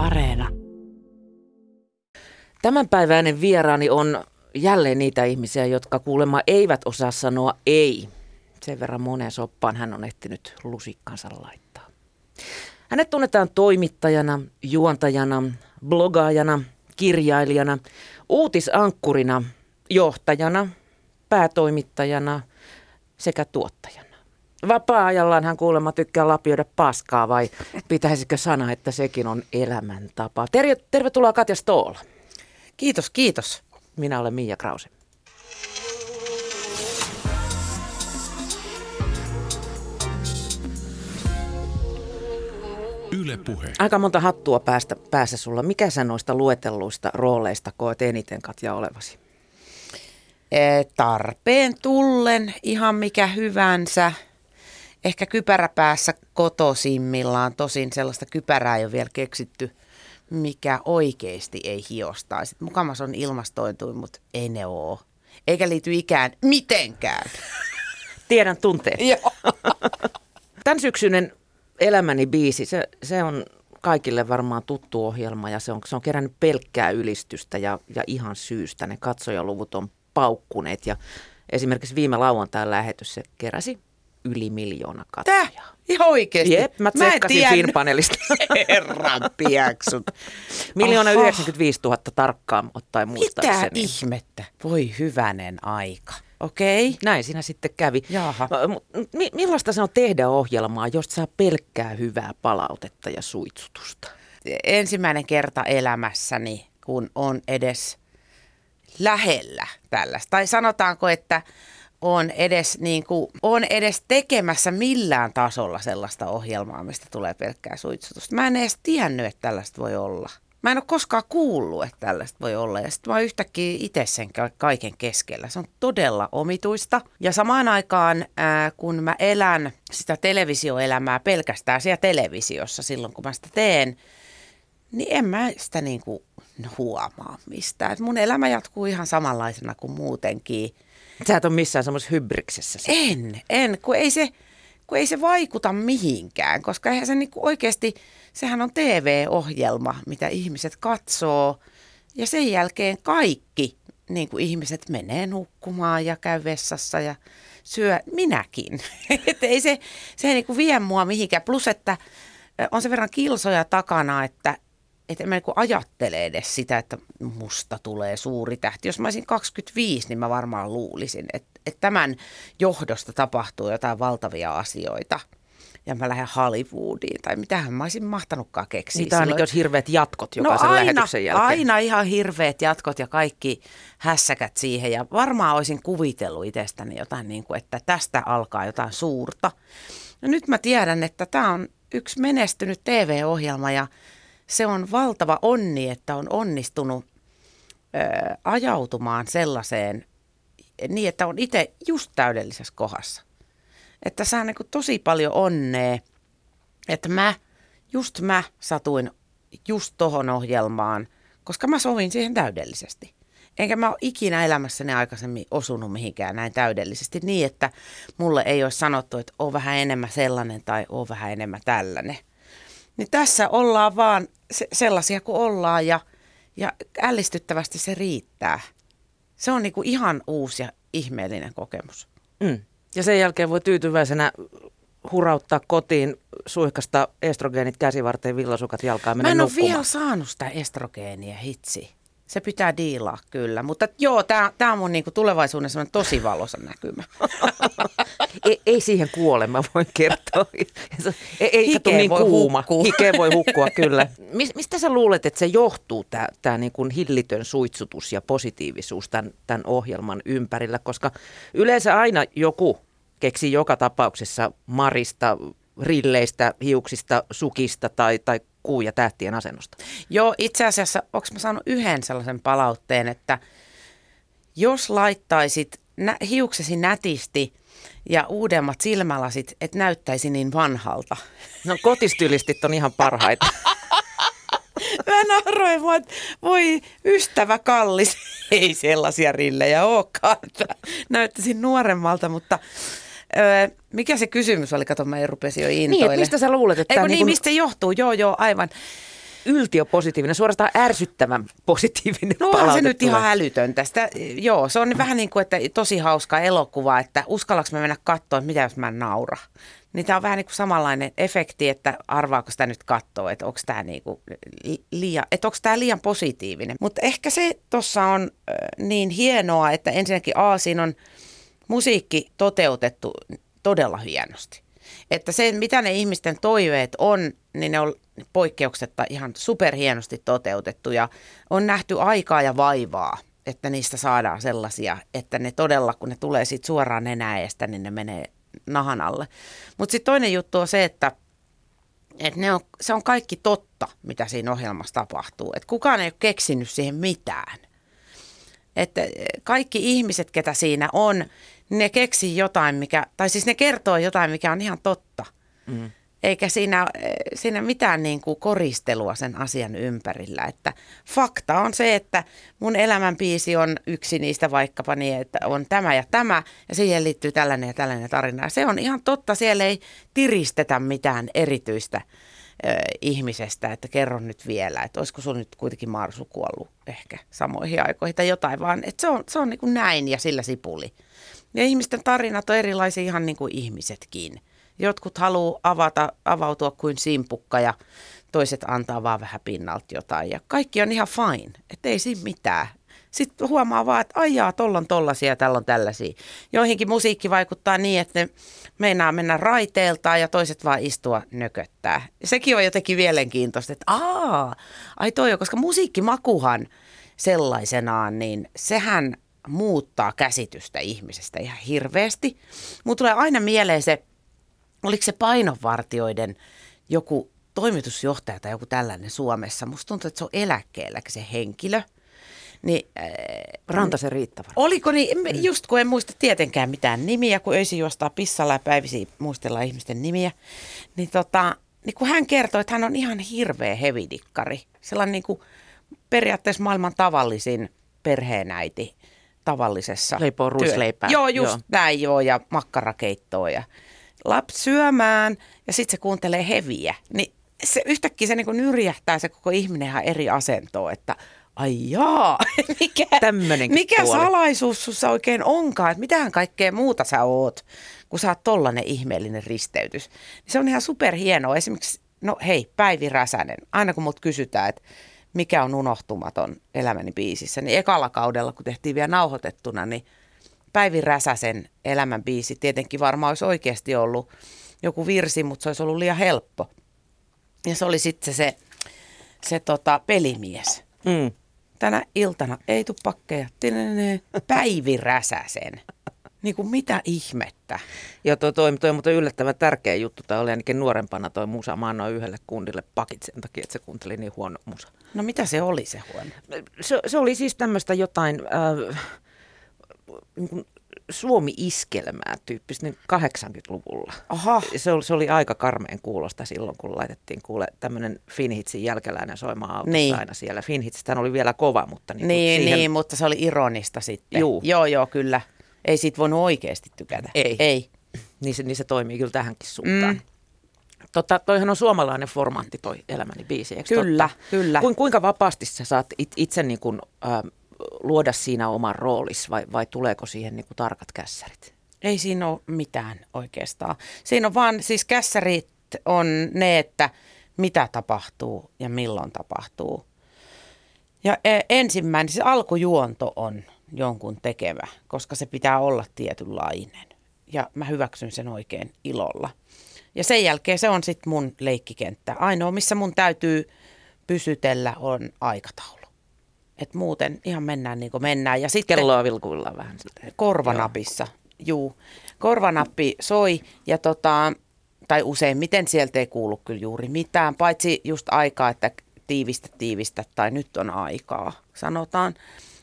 Areena. Tämänpäiväinen vieraani on jälleen niitä ihmisiä, jotka kuulemma eivät osaa sanoa ei. Sen verran moneen soppaan hän on ehtinyt lusikkansa laittaa. Hänet tunnetaan toimittajana, juontajana, blogaajana, kirjailijana, uutisankkurina, johtajana, päätoimittajana sekä tuottajana. Vapaa-ajallaan hän kuulemma tykkää lapioida paskaa vai pitäisikö sana, että sekin on elämäntapa. Terve, tervetuloa Katja Stoola. Kiitos, kiitos. Minä olen Mia Krause. Yle Puhe. Aika monta hattua päästä, päässä sulla. Mikä sä noista luetelluista rooleista koet eniten Katja olevasi? Eh, Tarpeen tullen ihan mikä hyvänsä. Ehkä kypäräpäässä kotosimmillaan, tosin sellaista kypärää ei ole vielä keksitty, mikä oikeasti ei hiostaisi. Mukamas on ilmastointui, mutta ei ne oo. Eikä liity ikään mitenkään. Tiedän tunteet. Joo. Tämän syksyinen Elämäni biisi, se, se on kaikille varmaan tuttu ohjelma ja se on, se on kerännyt pelkkää ylistystä ja, ja ihan syystä. Ne katsojaluvut on paukkuneet ja esimerkiksi viime lauantain lähetys se keräsi yli miljoona katsojaa. Tää? Ihan oikeesti? Jep, mä tsekkasin Finpanelista. Herran piaksut. Miljoona 95 000 tarkkaan ottaen muistaakseni. Mitä ihmettä? Voi hyvänen aika. Okei. Okay. Näin siinä sitten kävi. Jaha. M- millaista se on tehdä ohjelmaa, jos saa pelkkää hyvää palautetta ja suitsutusta? Ensimmäinen kerta elämässäni, kun on edes lähellä tällaista. Tai sanotaanko, että on edes, niin kuin, on edes tekemässä millään tasolla sellaista ohjelmaa, mistä tulee pelkkää suitsutusta. Mä en edes tiennyt, että tällaista voi olla. Mä en ole koskaan kuullut, että tällaista voi olla. Ja sitten mä yhtäkkiä itse sen kaiken keskellä. Se on todella omituista. Ja samaan aikaan, ää, kun mä elän sitä televisioelämää pelkästään siellä televisiossa silloin, kun mä sitä teen, niin en mä sitä niin kuin huomaa mistään. Et mun elämä jatkuu ihan samanlaisena kuin muutenkin. Sä et ole missään semmoisessa hybriksessä. En, en, kun ei se, kun ei se vaikuta mihinkään, koska eihän se niin oikeasti, sehän on TV-ohjelma, mitä ihmiset katsoo. Ja sen jälkeen kaikki niin kuin ihmiset menee nukkumaan ja käy vessassa ja syö, minäkin. että ei se, se ei niin kuin vie mua mihinkään. Plus, että on se verran kilsoja takana, että että en mä niin ajattele edes sitä, että musta tulee suuri tähti. Jos mä olisin 25, niin mä varmaan luulisin, että, että tämän johdosta tapahtuu jotain valtavia asioita. Ja mä lähden Hollywoodiin, tai mitähän mä olisin mahtanutkaan keksiä. Niitä on olisi hirveät jatkot jokaisen no aina, lähetyksen jälkeen. aina ihan hirveät jatkot ja kaikki hässäkät siihen. Ja varmaan olisin kuvitellut itsestäni jotain, niin kuin, että tästä alkaa jotain suurta. No nyt mä tiedän, että tämä on yksi menestynyt TV-ohjelma ja se on valtava onni, että on onnistunut ö, ajautumaan sellaiseen niin, että on itse just täydellisessä kohdassa. Että saa niin tosi paljon onnea, että mä, just mä satuin just tohon ohjelmaan, koska mä sovin siihen täydellisesti. Enkä mä ole ikinä elämässäni aikaisemmin osunut mihinkään näin täydellisesti niin, että mulle ei ole sanottu, että on vähän enemmän sellainen tai on vähän enemmän tällainen. Niin tässä ollaan vaan se, sellaisia kuin ollaan ja, ja ällistyttävästi se riittää. Se on niinku ihan uusi ja ihmeellinen kokemus. Mm. Ja sen jälkeen voi tyytyväisenä hurauttaa kotiin, suihkasta estrogeenit käsivarteen, villasukat jalkaan, Mä en ole vielä saanut sitä estrogeenia, hitsi. Se pitää diilaa kyllä, mutta joo, tämä on mun niinku tulevaisuuden tosi valoisa näkymä. ei, ei siihen kuole, mä voin kertoa. ei, ei Hike niin voi kuuma. Hukkua. Hike voi hukkua, kyllä. Mis, mistä sä luulet, että se johtuu, tämä tää niinku hillitön suitsutus ja positiivisuus tämän, tämän ohjelman ympärillä? Koska yleensä aina joku keksi joka tapauksessa Marista, rilleistä, hiuksista, sukista tai, tai kuu- ja tähtien asennosta. Joo, itse asiassa, onko mä saanut yhden sellaisen palautteen, että jos laittaisit nä- hiuksesi nätisti ja uudemmat silmälasit, et näyttäisi niin vanhalta. No kotistylistit on ihan parhaita. Mä naroin vaan, että voi ystävä kallis, ei sellaisia rillejä olekaan, että näyttäisin nuoremmalta, mutta Öö, mikä se kysymys oli? Kato, mä rupesin jo intoille. Niin, mistä sä luulet, että Eikö niin, niin, mistä se johtuu? Joo, joo, aivan. yltiöpositiivinen, suorastaan ärsyttävän positiivinen No onhan se nyt ihan älytön tästä. Joo, se on vähän niin kuin, että tosi hauska elokuva, että uskallaks mä mennä katsoa, että mitä jos mä en naura. Niin tämä on vähän niin kuin samanlainen efekti, että arvaako sitä nyt katsoa, että onko tämä niin kuin liian, että onko tämä liian positiivinen. Mutta ehkä se tuossa on niin hienoa, että ensinnäkin A, siinä on musiikki toteutettu todella hienosti. Että se, mitä ne ihmisten toiveet on, niin ne on poikkeuksetta ihan superhienosti toteutettu ja on nähty aikaa ja vaivaa, että niistä saadaan sellaisia, että ne todella, kun ne tulee siitä suoraan nenäeestä, niin ne menee nahan alle. Mutta sitten toinen juttu on se, että että ne on, se on kaikki totta, mitä siinä ohjelmassa tapahtuu. Että kukaan ei ole keksinyt siihen mitään. Että kaikki ihmiset, ketä siinä on, ne keksii jotain, mikä, tai siis ne kertoo jotain, mikä on ihan totta. Mm. Eikä siinä, siinä mitään niin kuin koristelua sen asian ympärillä. Että fakta on se, että mun elämänpiisi on yksi niistä vaikkapa niin, että on tämä ja tämä, ja siihen liittyy tällainen ja tällainen tarina. Ja se on ihan totta, siellä ei tiristetä mitään erityistä ihmisestä, että kerron nyt vielä, että olisiko sun nyt kuitenkin Marsu kuollut ehkä samoihin aikoihin tai jotain, vaan että se on, se on niin kuin näin ja sillä sipuli. Ja ihmisten tarinat on erilaisia ihan niin kuin ihmisetkin. Jotkut haluaa avata, avautua kuin simpukka ja toiset antaa vaan vähän pinnalta jotain. Ja kaikki on ihan fine, että ei siinä mitään. Sitten huomaa vaan, että aijaa, tolla on tollasia ja tällä on tällaisia. Joihinkin musiikki vaikuttaa niin, että ne meinaa mennä raiteeltaan ja toiset vaan istua nököttää. Ja sekin on jotenkin mielenkiintoista, että aa, ai toi on, koska musiikkimakuhan sellaisenaan, niin sehän muuttaa käsitystä ihmisestä ihan hirveästi. Mutta tulee aina mieleen se, oliko se painonvartioiden joku toimitusjohtaja tai joku tällainen Suomessa. Musta tuntuu, että se on eläkkeellä se henkilö. Niin, äh, Rantasen riittävä. Oliko niin, mm. just kun en muista tietenkään mitään nimiä, kun öisin juostaa pissalla ja päivisiin muistellaan ihmisten nimiä, niin, tota, niin kun hän kertoi, että hän on ihan hirveä hevidikkari. Sellainen niin kuin periaatteessa maailman tavallisin perheenäiti tavallisessa. Leipoo ruisleipää. Joo, just joo. näin joo, ja makkarakeittoa ja lapsi syömään ja sitten se kuuntelee heviä. Niin se yhtäkkiä se niin nyrjähtää se koko ihminen ihan eri asentoon, että ai jaa, mikä, mikä puoli. salaisuus sussa oikein onkaan, että mitähän kaikkea muuta sä oot, kun sä oot tollanen ihmeellinen risteytys. Niin se on ihan superhienoa. Esimerkiksi, no hei, Päivi Räsänen, aina kun mut kysytään, että mikä on unohtumaton elämäni biisissä, niin ekalla kaudella, kun tehtiin vielä nauhoitettuna, niin Päivi Räsäsen elämän biisi tietenkin varmaan olisi oikeasti ollut joku virsi, mutta se olisi ollut liian helppo. Ja se oli sitten se, se, se tota, pelimies. Mm. Tänä iltana ei tu pakkeja. Päivi Räsäsen. Niin kuin mitä ihmettä? Joo, toi, toi, toi on muuten yllättävän tärkeä juttu. Tämä oli ainakin nuorempana toi musa. Mä annoin yhdelle kundille pakit sen takia, että se kuunteli niin huono musa. No mitä se oli se huono? Se, se oli siis tämmöistä jotain... Äh, niin Suomi-iskelmää tyyppistä niin 80-luvulla. Aha. Se oli, se oli aika karmeen kuulosta silloin, kun laitettiin kuule tämmöinen Finhitsin jälkeläinen soimaan autossa niin. aina siellä. Finhitsistä oli vielä kova, mutta... Niin, niin, siihen... niin, mutta se oli ironista sitten. Juu. Joo, joo, kyllä. Ei siitä voinut oikeasti tykätä. Ei. Ei. Niin se, niin se toimii kyllä tähänkin suuntaan. Mm. Totta, toihan on suomalainen formaatti toi Elämäni biisi, eikö Kyllä, totta? kyllä. Kuin, kuinka vapaasti sä saat it, itse niin kuin, äh, luoda siinä oman roolis vai, vai tuleeko siihen niin kuin tarkat kässärit? Ei siinä ole mitään oikeastaan. Siinä on vaan, siis kässärit on ne, että mitä tapahtuu ja milloin tapahtuu. Ja e, ensimmäinen, siis alkujuonto on jonkun tekevä, koska se pitää olla tietynlainen. Ja mä hyväksyn sen oikein ilolla. Ja sen jälkeen se on sitten mun leikkikenttä. Ainoa, missä mun täytyy pysytellä, on aikataulu. Et muuten ihan mennään niin kuin mennään. Ja sitten Kelloa vilkuillaan vähän. Korvanapissa, juu. Korvanappi soi ja tota, tai useimmiten sieltä ei kuulu kyllä juuri mitään, paitsi just aikaa, että tiivistä, tiivistä tai nyt on aikaa, sanotaan.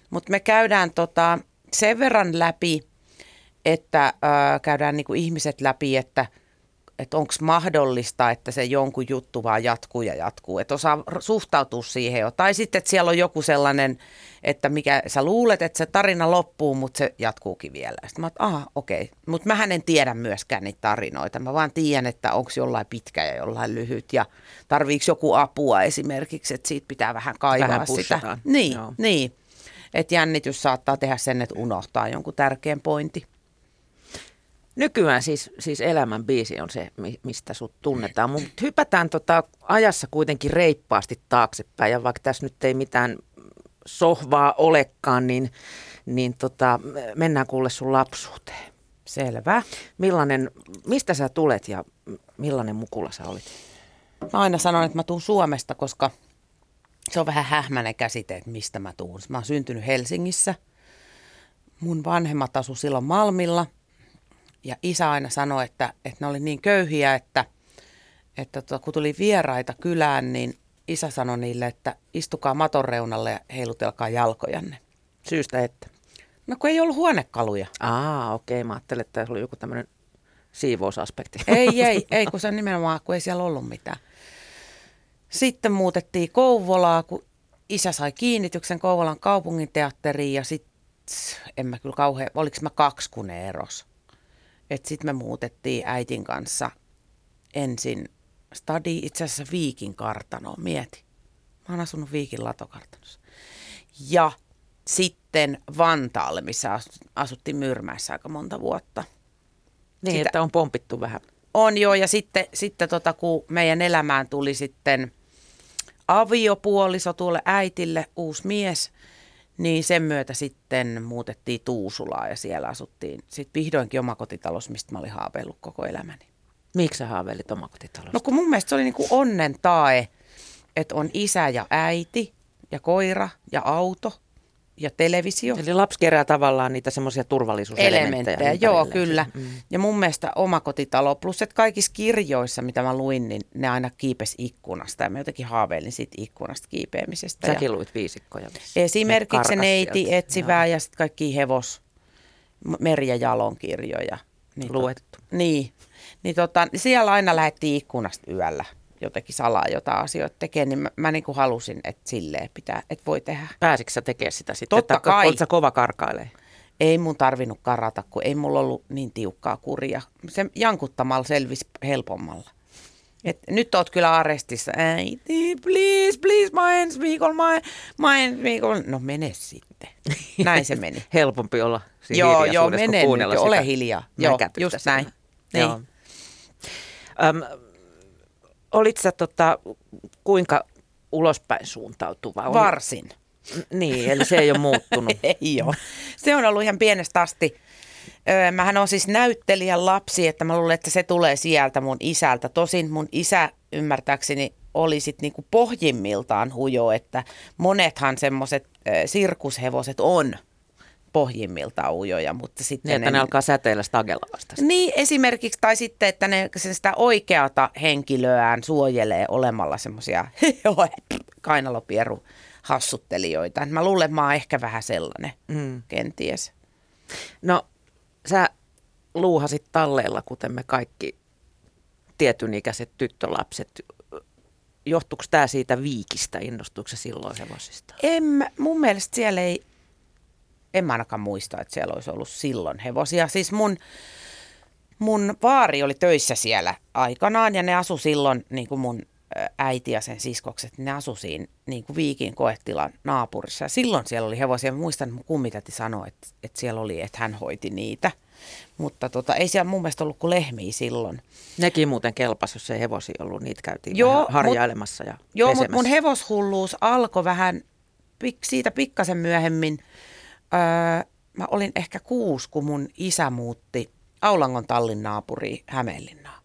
Mutta me käydään tota sen verran läpi, että äh, käydään niinku ihmiset läpi, että että onko mahdollista, että se jonkun juttu vaan jatkuu ja jatkuu. Että osaa suhtautua siihen jo. Tai sitten, että siellä on joku sellainen, että mikä sä luulet, että se tarina loppuu, mutta se jatkuukin vielä. Sitten mä aha, okei. Okay. Mutta mä en tiedä myöskään niitä tarinoita. Mä vaan tiedän, että onko jollain pitkä ja jollain lyhyt ja tarviiko joku apua esimerkiksi, että siitä pitää vähän kaivaa Vähän sitä. Niin, Joo. niin. Että jännitys saattaa tehdä sen, että unohtaa jonkun tärkeän pointti. Nykyään siis, siis elämän biisi on se, mi- mistä sut tunnetaan. Mutta hypätään tota ajassa kuitenkin reippaasti taaksepäin. Ja vaikka tässä nyt ei mitään sohvaa olekaan, niin, niin tota, mennään kuule sun lapsuuteen. Selvä. Millainen, mistä sä tulet ja millainen mukula sä olit? Mä aina sanon, että mä tuun Suomesta, koska se on vähän hähmäinen käsite, että mistä mä tuun. Mä oon syntynyt Helsingissä. Mun vanhemmat asu silloin Malmilla. Ja isä aina sanoi, että, että ne oli niin köyhiä, että, että tota, kun tuli vieraita kylään, niin isä sanoi niille, että istukaa maton reunalle ja heilutelkaa jalkojanne. Syystä että? No kun ei ollut huonekaluja. Aa, okei. Mä ajattelin, että tässä oli joku tämmöinen siivousaspekti. Ei, ei, ei, kun se on nimenomaan, kun ei siellä ollut mitään. Sitten muutettiin Kouvolaa, kun isä sai kiinnityksen Kouvolan kaupunginteatteriin ja sitten en mä kyllä kauhean, oliko mä kaksi kun ne eros. Sitten me muutettiin äitin kanssa ensin stadi itse asiassa Viikin kartanoon, mieti. Mä oon asunut Viikin latokartanossa. Ja sitten Vantaalle, missä asu- asuttiin Myrmäessä aika monta vuotta. Niin, Sitä- että on pompittu vähän. On joo, ja sitten, sitten tota, kun meidän elämään tuli sitten aviopuoliso tuolle äitille, uusi mies, niin sen myötä sitten muutettiin Tuusulaa ja siellä asuttiin sitten vihdoinkin omakotitalous, mistä mä olin haaveillut koko elämäni. Miksi sä haaveilit omakotitalosta? No kun mun mielestä se oli niinku onnen tae, että on isä ja äiti ja koira ja auto ja televisio. Eli lapsi kerää tavallaan niitä semmoisia turvallisuuselementtejä. elementtejä, joo kyllä. Mm. Ja mun mielestä omakotitalo, plus että kaikissa kirjoissa, mitä mä luin, niin ne aina kiipes ikkunasta. Ja mä jotenkin haaveilin siitä ikkunasta kiipeämisestä. Säkin ja luit viisikkoja. esimerkiksi se neiti sieltä. etsivää ja sitten kaikki hevos, m- Meri ja Jalon kirjoja. Niin, Joo, luettu. niin, niin tota, siellä aina lähdettiin ikkunasta yöllä jotenkin salaa jotain asioita tekemään, niin mä, mä niin kuin halusin, että silleen pitää, että voi tehdä. Pääsitkö sä tekemään sitä sitten? Totta Tai kai. Oletko kova karkailee? Ei mun tarvinnut karata, kun ei mulla ollut niin tiukkaa kuria. Se jankuttamalla selvisi helpommalla. Et nyt oot kyllä arestissa. Äiti, please, please, mä ensi viikolla, mä, mä ensi viikolla. No mene sitten. Näin se meni. Helpompi olla siinä joo, joo, mene nyt sitä ole hiljaa. Joo, just näin. Niin. Joo. Öm, olit sä tota, kuinka ulospäin suuntautuva? Oli- Varsin. Niin, eli se ei ole muuttunut. Ei ole. Se on ollut ihan pienestä asti. Öö, mähän on siis näyttelijän lapsi, että mä luulen, että se tulee sieltä mun isältä. Tosin mun isä ymmärtääkseni oli sit niinku pohjimmiltaan hujo, että monethan semmoiset sirkushevoset on pohjimmiltaan ujoja, mutta sitten Niin, että ne alkaa säteillä stagella vasta. Niin, esimerkiksi, tai sitten, että ne sen sitä oikeata henkilöään suojelee olemalla semmoisia kainalopieru hassuttelijoita. Mä luulen, että mä oon ehkä vähän sellainen, Mm. kenties. No, sä luuhasit talleella, kuten me kaikki tietyn ikäiset tyttölapset. Johtuuko tämä siitä viikistä? Innostuuko se silloin hevosista? En, mun mielestä siellä ei, en mä ainakaan muista, että siellä olisi ollut silloin hevosia. Siis mun, mun vaari oli töissä siellä aikanaan ja ne asu silloin, niin kuin mun äiti ja sen siskokset, ne asu siinä niin kuin Viikin koetilan naapurissa. Ja silloin siellä oli hevosia. Mä muistan, että mun kummitäti sanoi, että, että siellä oli, että hän hoiti niitä. Mutta tota, ei siellä mun mielestä ollut kuin lehmiä silloin. Nekin muuten kelpas, jos ei hevosia ollut. Niitä käytiin Joo, vähän mut- harjailemassa ja Joo, mutta mun hevoshulluus alkoi vähän pik, siitä pikkasen myöhemmin. Öö, mä olin ehkä kuusi, kun mun isä muutti Aulangon tallin naapuriin Hämeenlinnaan.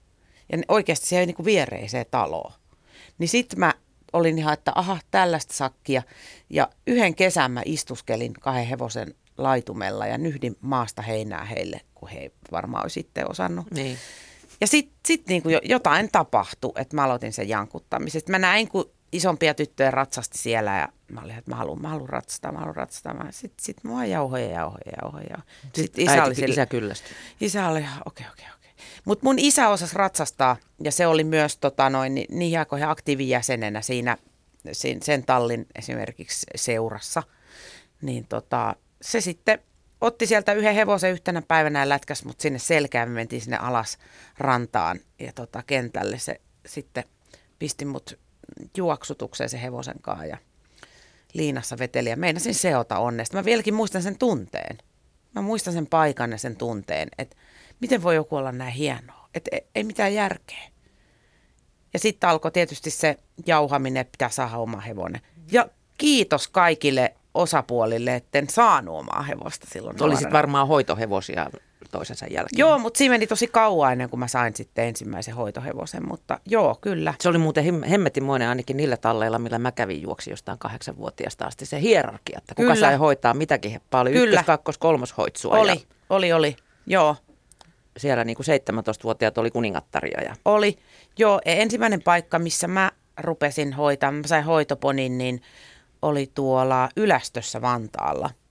Ja oikeasti siihen niinku viereiseen taloon. Niin sit mä olin ihan, että aha, tällaista sakkia. Ja yhden kesän mä istuskelin kahden hevosen laitumella ja nyhdin maasta heinää heille, kun he ei varmaan olisi sitten osannut. Niin. Ja sitten sit niinku jo- jotain tapahtui, että mä aloitin sen jankuttamisen. Sitten mä näin, kun isompia tyttöjä ratsasti siellä ja mä olin, että mä haluan, mä haluan ratsastaa, mä haluan ratsastaa. Sitten sit mua jauhoja, jauhoja, jauhoja. Sitten isä Äiti, oli sille, isä kyllästyi. isä oli, okei, okei, okei. Mutta mun isä osasi ratsastaa ja se oli myös tota, noin, niin, niin aikoihin aktiivijäsenenä siinä sen tallin esimerkiksi seurassa. Niin tota, se sitten otti sieltä yhden hevosen yhtenä päivänä ja lätkäs mut sinne selkään. Me mentiin sinne alas rantaan ja tota, kentälle. Se sitten pisti mut juoksutukseen se hevosen kanssa ja liinassa veteli ja meinasin seota onnesta. Mä vieläkin muistan sen tunteen. Mä muistan sen paikan ja sen tunteen, että miten voi joku olla näin hienoa. Että ei, ei mitään järkeä. Ja sitten alkoi tietysti se jauhaminen, pitää saada oma hevonen. Ja kiitos kaikille osapuolille, etten saanut omaa hevosta silloin. Olisit varmaan hoitohevosia toisensa jälkeen. Joo, mutta siinä meni tosi kauan ennen kuin mä sain sitten ensimmäisen hoitohevosen, mutta joo, kyllä. Se oli muuten hemmetimoinen ainakin niillä talleilla, millä mä kävin juoksi jostain kahdeksanvuotiaasta asti. Se hierarkia, että kuka kyllä. sai hoitaa mitäkin heppaa. Oli kyllä. ykkös, kakkos, kolmos hoitsua. Oli, ja oli, oli, joo. Siellä niin kuin 17-vuotiaat oli kuningattaria. Ja... Oli, joo. E, ensimmäinen paikka, missä mä rupesin hoitamaan, mä sain hoitoponin, niin oli tuolla Ylästössä Vantaalla –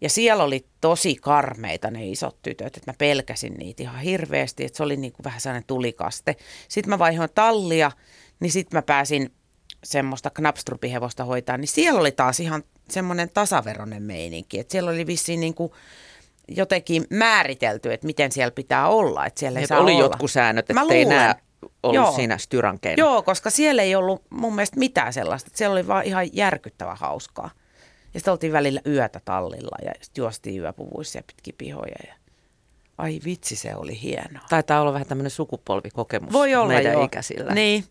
ja siellä oli tosi karmeita ne isot tytöt, että mä pelkäsin niitä ihan hirveästi, että se oli niin kuin vähän sellainen tulikaste. Sitten mä vaihoin tallia, niin sitten mä pääsin semmoista knapstrupihevosta hoitaa, niin siellä oli taas ihan semmoinen tasaveronen meininki. Että siellä oli vissiin niin kuin jotenkin määritelty, että miten siellä pitää olla. Että siellä ei saa oli olla. jotkut säännöt, että ei nämä ollut Joo. siinä styrankeina. Joo, koska siellä ei ollut mun mielestä mitään sellaista. Siellä oli vaan ihan järkyttävä hauskaa. Ja sitten oltiin välillä yötä tallilla ja sitten juostiin yöpuvuissa ja pitkin pihoja. Ja... Ai vitsi, se oli hienoa. Taitaa olla vähän tämmöinen sukupolvikokemus Voi olla, meidän joo. ikäisillä. Niin.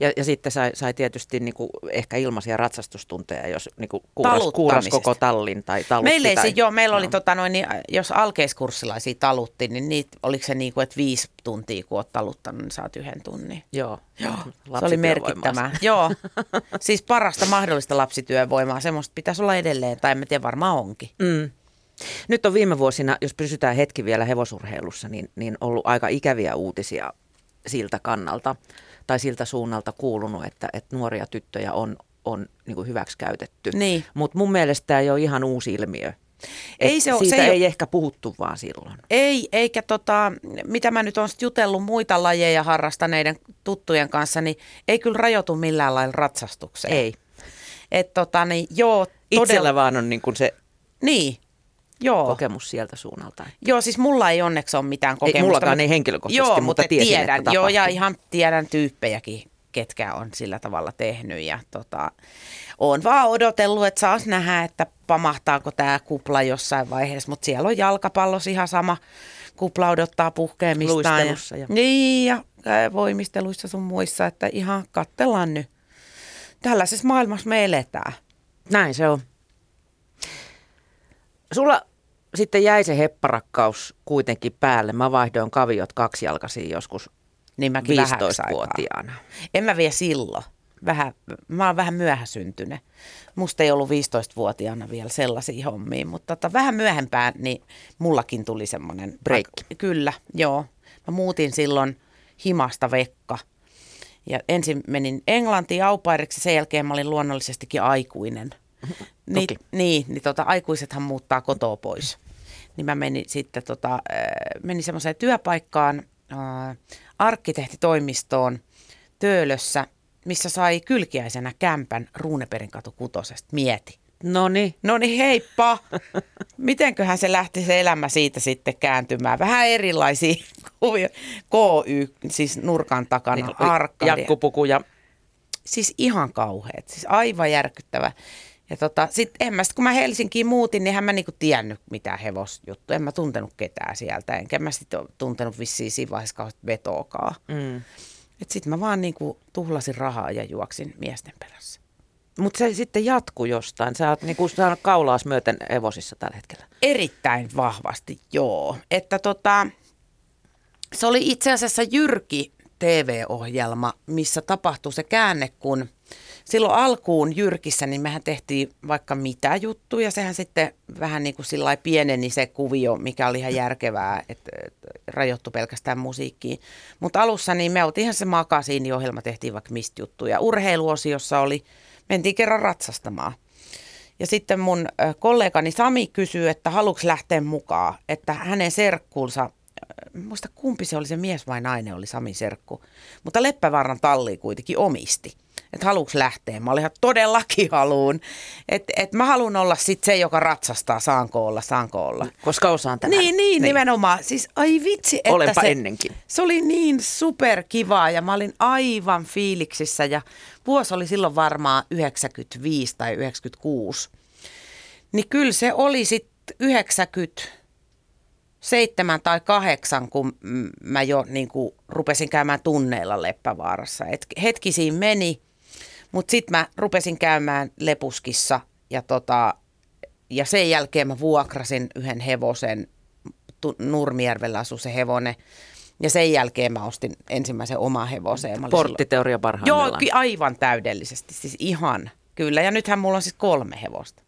Ja, ja sitten sai, sai tietysti niinku ehkä ilmaisia ratsastustunteja, jos niinku kuuras, kuuras koko tallin tai talutti. Meillä, ei tai, se, joo, meillä no. oli, tota noin, niin, jos alkeiskurssilaisia talutti, niin niitä, oliko se niin kuin, että viisi tuntia kun olet taluttanut, niin saat yhden tunnin. Joo. joo. Se oli merkittävää. joo. Siis parasta mahdollista lapsityövoimaa, semmoista pitäisi olla edelleen, tai en tiedä, varmaan onkin. Mm. Nyt on viime vuosina, jos pysytään hetki vielä hevosurheilussa, niin, niin ollut aika ikäviä uutisia siltä kannalta tai siltä suunnalta kuulunut, että, että nuoria tyttöjä on, on niin kuin hyväksi käytetty. Niin. Mutta mun mielestä tämä ei ole ihan uusi ilmiö. Ei se siitä se ei, ei ehkä puhuttu vaan silloin. Ei, eikä tota, mitä mä nyt olen jutellut muita lajeja harrastaneiden tuttujen kanssa, niin ei kyllä rajoitu millään lailla ratsastukseen. Ei. Et tota, niin, joo, todella... Itsellä vaan on niin kuin se niin, Joo. kokemus sieltä suunnalta. Joo, siis mulla ei onneksi ole mitään kokemusta. Ei, mullakaan mutta, ei henkilökohtaisesti, joo, mutta tiesin, tiedän, että Joo, ja ihan tiedän tyyppejäkin, ketkä on sillä tavalla tehnyt. Ja tota, on vaan odotellut, että saas nähdä, että pamahtaako tämä kupla jossain vaiheessa. Mutta siellä on jalkapallossa ihan sama. Kupla odottaa puhkeamistaan. Ja, ja, niin, ja voimisteluissa sun muissa, että ihan kattellaan nyt. Tällaisessa maailmassa me eletään. Näin se on. Sulla sitten jäi se hepparakkaus kuitenkin päälle. Mä vaihdoin kaviot kaksijalkaisiin joskus niin 15-vuotiaana. En mä vielä silloin. Vähän, mä oon vähän myöhäsyntynyt. Musta ei ollut 15-vuotiaana vielä sellaisia hommia, mutta tota, vähän myöhempään niin mullakin tuli semmoinen... Break. Kyllä, joo. Mä muutin silloin himasta vekka. Ja ensin menin Englantiin aupairiksi, sen jälkeen mä olin luonnollisestikin aikuinen. Niin, niin, niin tota, aikuisethan muuttaa kotoa pois. Niin mä menin sitten tota, äh, menin semmoiseen työpaikkaan äh, arkkitehtitoimistoon Töölössä, missä sai kylkiäisenä kämpän Ruuneperin katu kutosesta. Mieti. No niin. No niin, heippa. Mitenköhän se lähti se elämä siitä sitten kääntymään? Vähän erilaisia kuvia. KY, siis nurkan takana, niin, arkadia. Jakkupuku ja... Siis ihan kauheat, siis aivan järkyttävä. Ja tota, sit en mä sit, kun mä Helsinkiin muutin, niin en mä niinku tiennyt mitään hevosjuttuja. En mä tuntenut ketään sieltä, enkä mä sitten tuntenut vissiin siinä vaiheessa kauheasti vetoakaan. Mm. Et sit mä vaan niinku tuhlasin rahaa ja juoksin miesten perässä. Mutta se sitten jatkuu jostain. Sä oot niinku saanut kaulaas myöten hevosissa tällä hetkellä. Erittäin vahvasti, joo. Että tota, se oli itse asiassa Jyrki TV-ohjelma, missä tapahtui se käänne, kun – silloin alkuun Jyrkissä, niin mehän tehtiin vaikka mitä juttuja. Sehän sitten vähän niin kuin pieneni se kuvio, mikä oli ihan järkevää, että rajoittu pelkästään musiikkiin. Mutta alussa niin me oltiin ihan se makasiiniohjelma, tehtiin vaikka mistä juttuja. Urheiluosiossa oli, mentiin kerran ratsastamaan. Ja sitten mun kollegani Sami kysyy, että haluatko lähteä mukaan, että hänen serkkuunsa muista kumpi se oli se mies vai nainen oli Sami Serkku, mutta Leppävaaran talli kuitenkin omisti että haluuks lähteä. Mä olin ihan todellakin haluun. Että et mä haluan olla sit se, joka ratsastaa, saanko olla, saanko olla. Koska osaan tämän. Niin, niin, niin, nimenomaan. Siis ai vitsi, että Olenpa se, ennenkin. se oli niin superkivaa ja mä olin aivan fiiliksissä ja vuosi oli silloin varmaan 95 tai 96. Niin kyllä se oli sitten 90 seitsemän tai kahdeksan, kun mä jo niin kuin rupesin käymään tunneilla Leppävaarassa. Et hetki siinä meni, mutta sitten mä rupesin käymään Lepuskissa ja, tota, ja sen jälkeen mä vuokrasin yhden hevosen. Nurmijärvellä asui se hevonen. Ja sen jälkeen mä ostin ensimmäisen oma hevosen. Porttiteoria parhaimmillaan. Joo, aivan täydellisesti. Siis ihan, kyllä. Ja nythän mulla on siis kolme hevosta.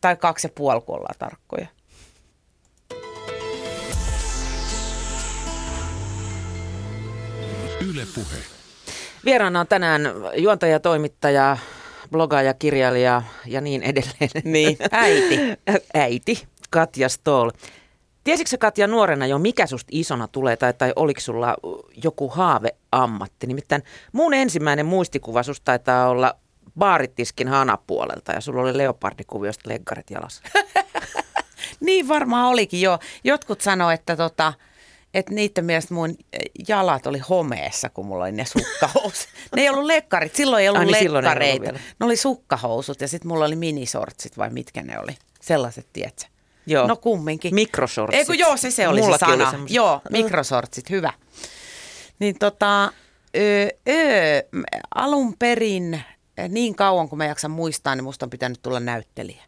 Tai kaksi ja puoli, kun ollaan tarkkoja. Yle Puhe. Vieraana on tänään juontaja, toimittaja, blogaaja, kirjailija ja niin edelleen. Niin, äiti. äiti, Katja Stoll. Tiesitkö Katja nuorena jo, mikä susta isona tulee, tai, tai oliko sulla joku haaveammatti? Nimittäin mun ensimmäinen muistikuva susta taitaa olla baarittiskin hanapuolelta, ja sulla oli leopardikuviosta leggaret jalassa. niin varmaan olikin, joo. Jotkut sanoo, että tota, että niiden mielestä mun jalat oli homeessa, kun mulla oli ne sukkahousut. ne ei ollut lekkarit, silloin ei ollut Ai, niin lekkareita. Ollut ne oli sukkahousut ja sitten mulla oli minisortsit vai mitkä ne oli. Sellaiset, tietsä. Joo. No kumminkin. Mikrosortsit. Eikö joo, se se oli Mullakin se sana. Oli joo, mikrosortsit, hyvä. Niin tota, öö, öö, alun perin niin kauan kuin mä jaksan muistaa, niin musta on pitänyt tulla näyttelijä.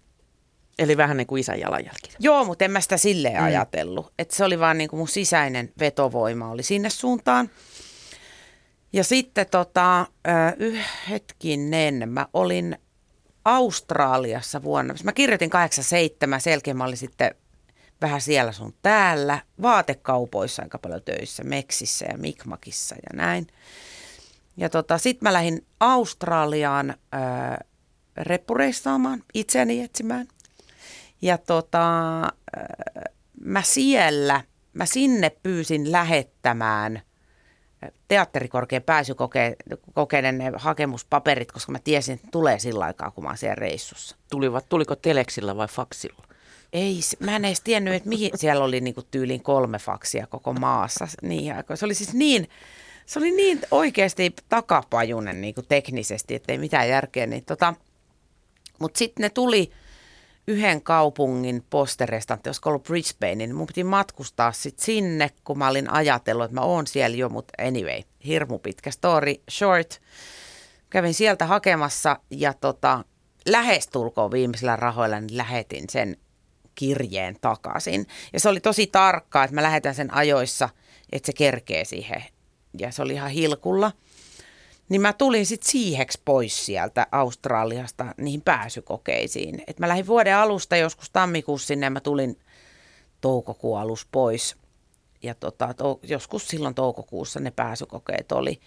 Eli vähän niin kuin isän jalanjälki. Joo, mutta en mä sitä silleen mm. ajatellut. Että se oli vaan niin kuin mun sisäinen vetovoima oli sinne suuntaan. Ja sitten tota, yh, hetkinen, mä olin Australiassa vuonna, mä kirjoitin 87, selkeä mä olin sitten vähän siellä sun täällä, vaatekaupoissa aika paljon töissä, Meksissä ja Mikmakissa ja näin. Ja tota, sitten mä lähdin Australiaan äh, reppureissaamaan, itseäni etsimään. Ja tota, mä siellä, mä sinne pyysin lähettämään teatterikorkean pääsykokeiden ne hakemuspaperit, koska mä tiesin, että tulee sillä aikaa, kun mä oon siellä reissussa. Tulivat, tuliko teleksillä vai faksilla? Ei, mä en edes tiennyt, että mihin siellä oli niinku tyyliin kolme faksia koko maassa niin Se oli siis niin, se oli niin oikeasti takapajunen niinku teknisesti, että ei mitään järkeä. Niin tota, Mutta sitten ne tuli, yhden kaupungin posterestantti, olisiko ollut Brisbane, niin mun piti matkustaa sitten sinne, kun mä olin ajatellut, että mä oon siellä jo, mutta anyway, hirmu pitkä story short. Kävin sieltä hakemassa ja tota, lähestulkoon viimeisillä rahoilla niin lähetin sen kirjeen takaisin. Ja se oli tosi tarkkaa, että mä lähetän sen ajoissa, että se kerkee siihen. Ja se oli ihan hilkulla – niin mä tulin sitten siiheksi pois sieltä Australiasta niihin pääsykokeisiin. Et mä lähdin vuoden alusta joskus tammikuussa sinne ja mä tulin toukokuun alus pois. Ja tota, to, joskus silloin toukokuussa ne pääsykokeet oli.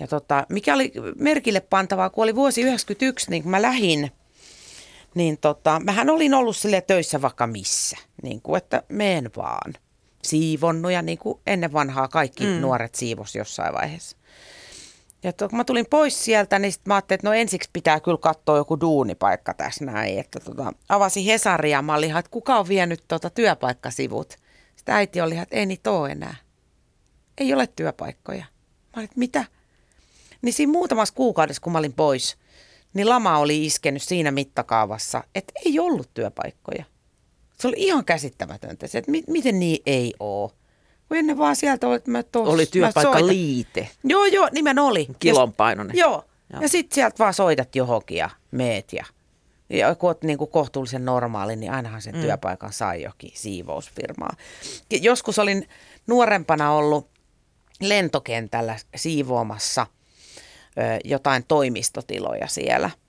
Ja tota, mikä oli merkille pantavaa, kun oli vuosi 1991, niin kun mä lähin, niin tota, mähän olin ollut sille töissä vaikka missä. Niin kuin, että meen vaan. Siivonnut ja niin kuin ennen vanhaa kaikki mm. nuoret siivos jossain vaiheessa. Ja to, kun mä tulin pois sieltä, niin sit mä ajattelin, että no ensiksi pitää kyllä katsoa joku duunipaikka tässä näin. Että tota, avasin Hesaria, mä olin, että kuka on vienyt tota työpaikkasivut. Sitten äiti oli, että ei niitä ole enää. Ei ole työpaikkoja. Mä olin, että mitä? Niin siinä muutamassa kuukaudessa, kun mä olin pois, niin lama oli iskenyt siinä mittakaavassa, että ei ollut työpaikkoja. Se oli ihan käsittämätöntä, se, että mi- miten niin ei ole. Kun ennen vaan sieltä oli, että mä tos, Oli työpaikka liite. Joo, joo, nimen oli. Kilon painoinen. Joo. joo. Ja sitten sieltä vaan soitat johonkin ja meet ja, ja kun olet niin kuin kohtuullisen normaali, niin ainahan sen mm. työpaikan sai jokin siivousfirmaa. Joskus olin nuorempana ollut lentokentällä siivoamassa ö, jotain toimistotiloja siellä –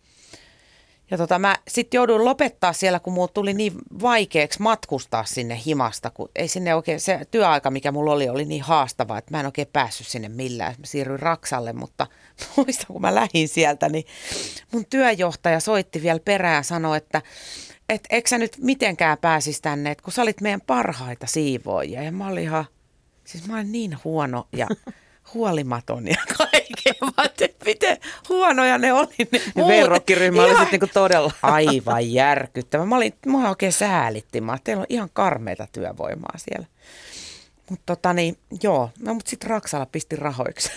ja tota, mä sitten jouduin lopettaa siellä, kun mulla tuli niin vaikeaksi matkustaa sinne himasta, kun ei sinne oikein, se työaika, mikä mulla oli, oli niin haastava, että mä en oikein päässyt sinne millään. Mä siirryin Raksalle, mutta muistan, kun mä lähdin sieltä, niin mun työjohtaja soitti vielä perään ja sanoi, että et eikö sä nyt mitenkään pääsisi tänne, että kun sä olit meidän parhaita siivoojia. Ja mä olin ihan, Siis mä olen niin huono ja huolimaton ja kaikkea. Mä että miten huonoja ne oli ne muut. Verrokkiryhmä oli Ihan- sitten niinku todella. Aivan järkyttävä. Mä olin, mua oikein säälitti. Mä teillä on ihan karmeita työvoimaa siellä. Mutta tota niin, joo. No, mutta sitten Raksala pisti rahoiksi.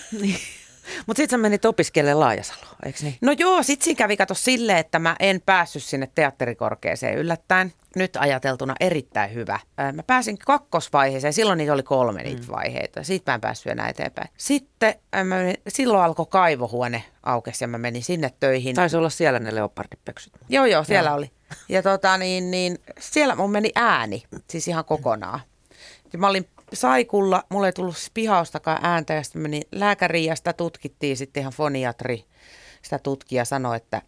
Mutta sitten sä menit opiskelemaan Laajasaloa, eikö niin? No joo, sit siinä kävi kato silleen, että mä en päässyt sinne teatterikorkeeseen yllättäen. Nyt ajateltuna erittäin hyvä. Mä pääsin kakkosvaiheeseen, silloin niitä oli kolme niitä vaiheita. Siitä mä en päässyt enää eteenpäin. Sitten mä menin, silloin alkoi kaivohuone aukesi ja mä menin sinne töihin. Taisi olla siellä ne leopardipeksyt. Joo, joo, siellä joo. oli. Ja tota niin, niin siellä mun meni ääni, siis ihan kokonaan. Ja mä olin saikulla, mulle ei tullut siis pihaustakaan ääntä ja sitten menin lääkäriin ja sitä tutkittiin sitten ihan foniatri. Sitä tutkija sanoi, että,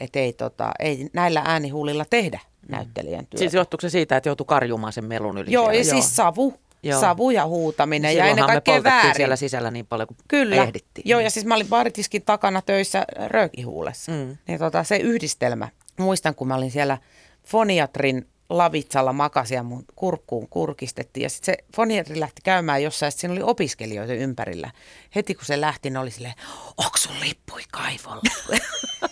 että ei, tota, ei näillä äänihuulilla tehdä näyttelijän työtä. Siis johtuuko se siitä, että joutui karjumaan sen melun yli joo, siellä? ja siis savu, Joo. savu ja huutaminen ja Silloinhan ennen kaikkea väärin. siellä sisällä niin paljon kuin Kyllä. ehdittiin. Joo, ja siis mä olin baaritiskin takana töissä röökihuulessa. Mm. Mm. Niin tota, se yhdistelmä. Muistan, kun mä olin siellä foniatrin lavitsalla makasin ja mun kurkkuun kurkistettiin. Ja sitten se foniatri lähti käymään jossain, sit siinä oli opiskelijoita ympärillä. Heti kun se lähti, ne oli silleen, onko sun lippui kaivolle?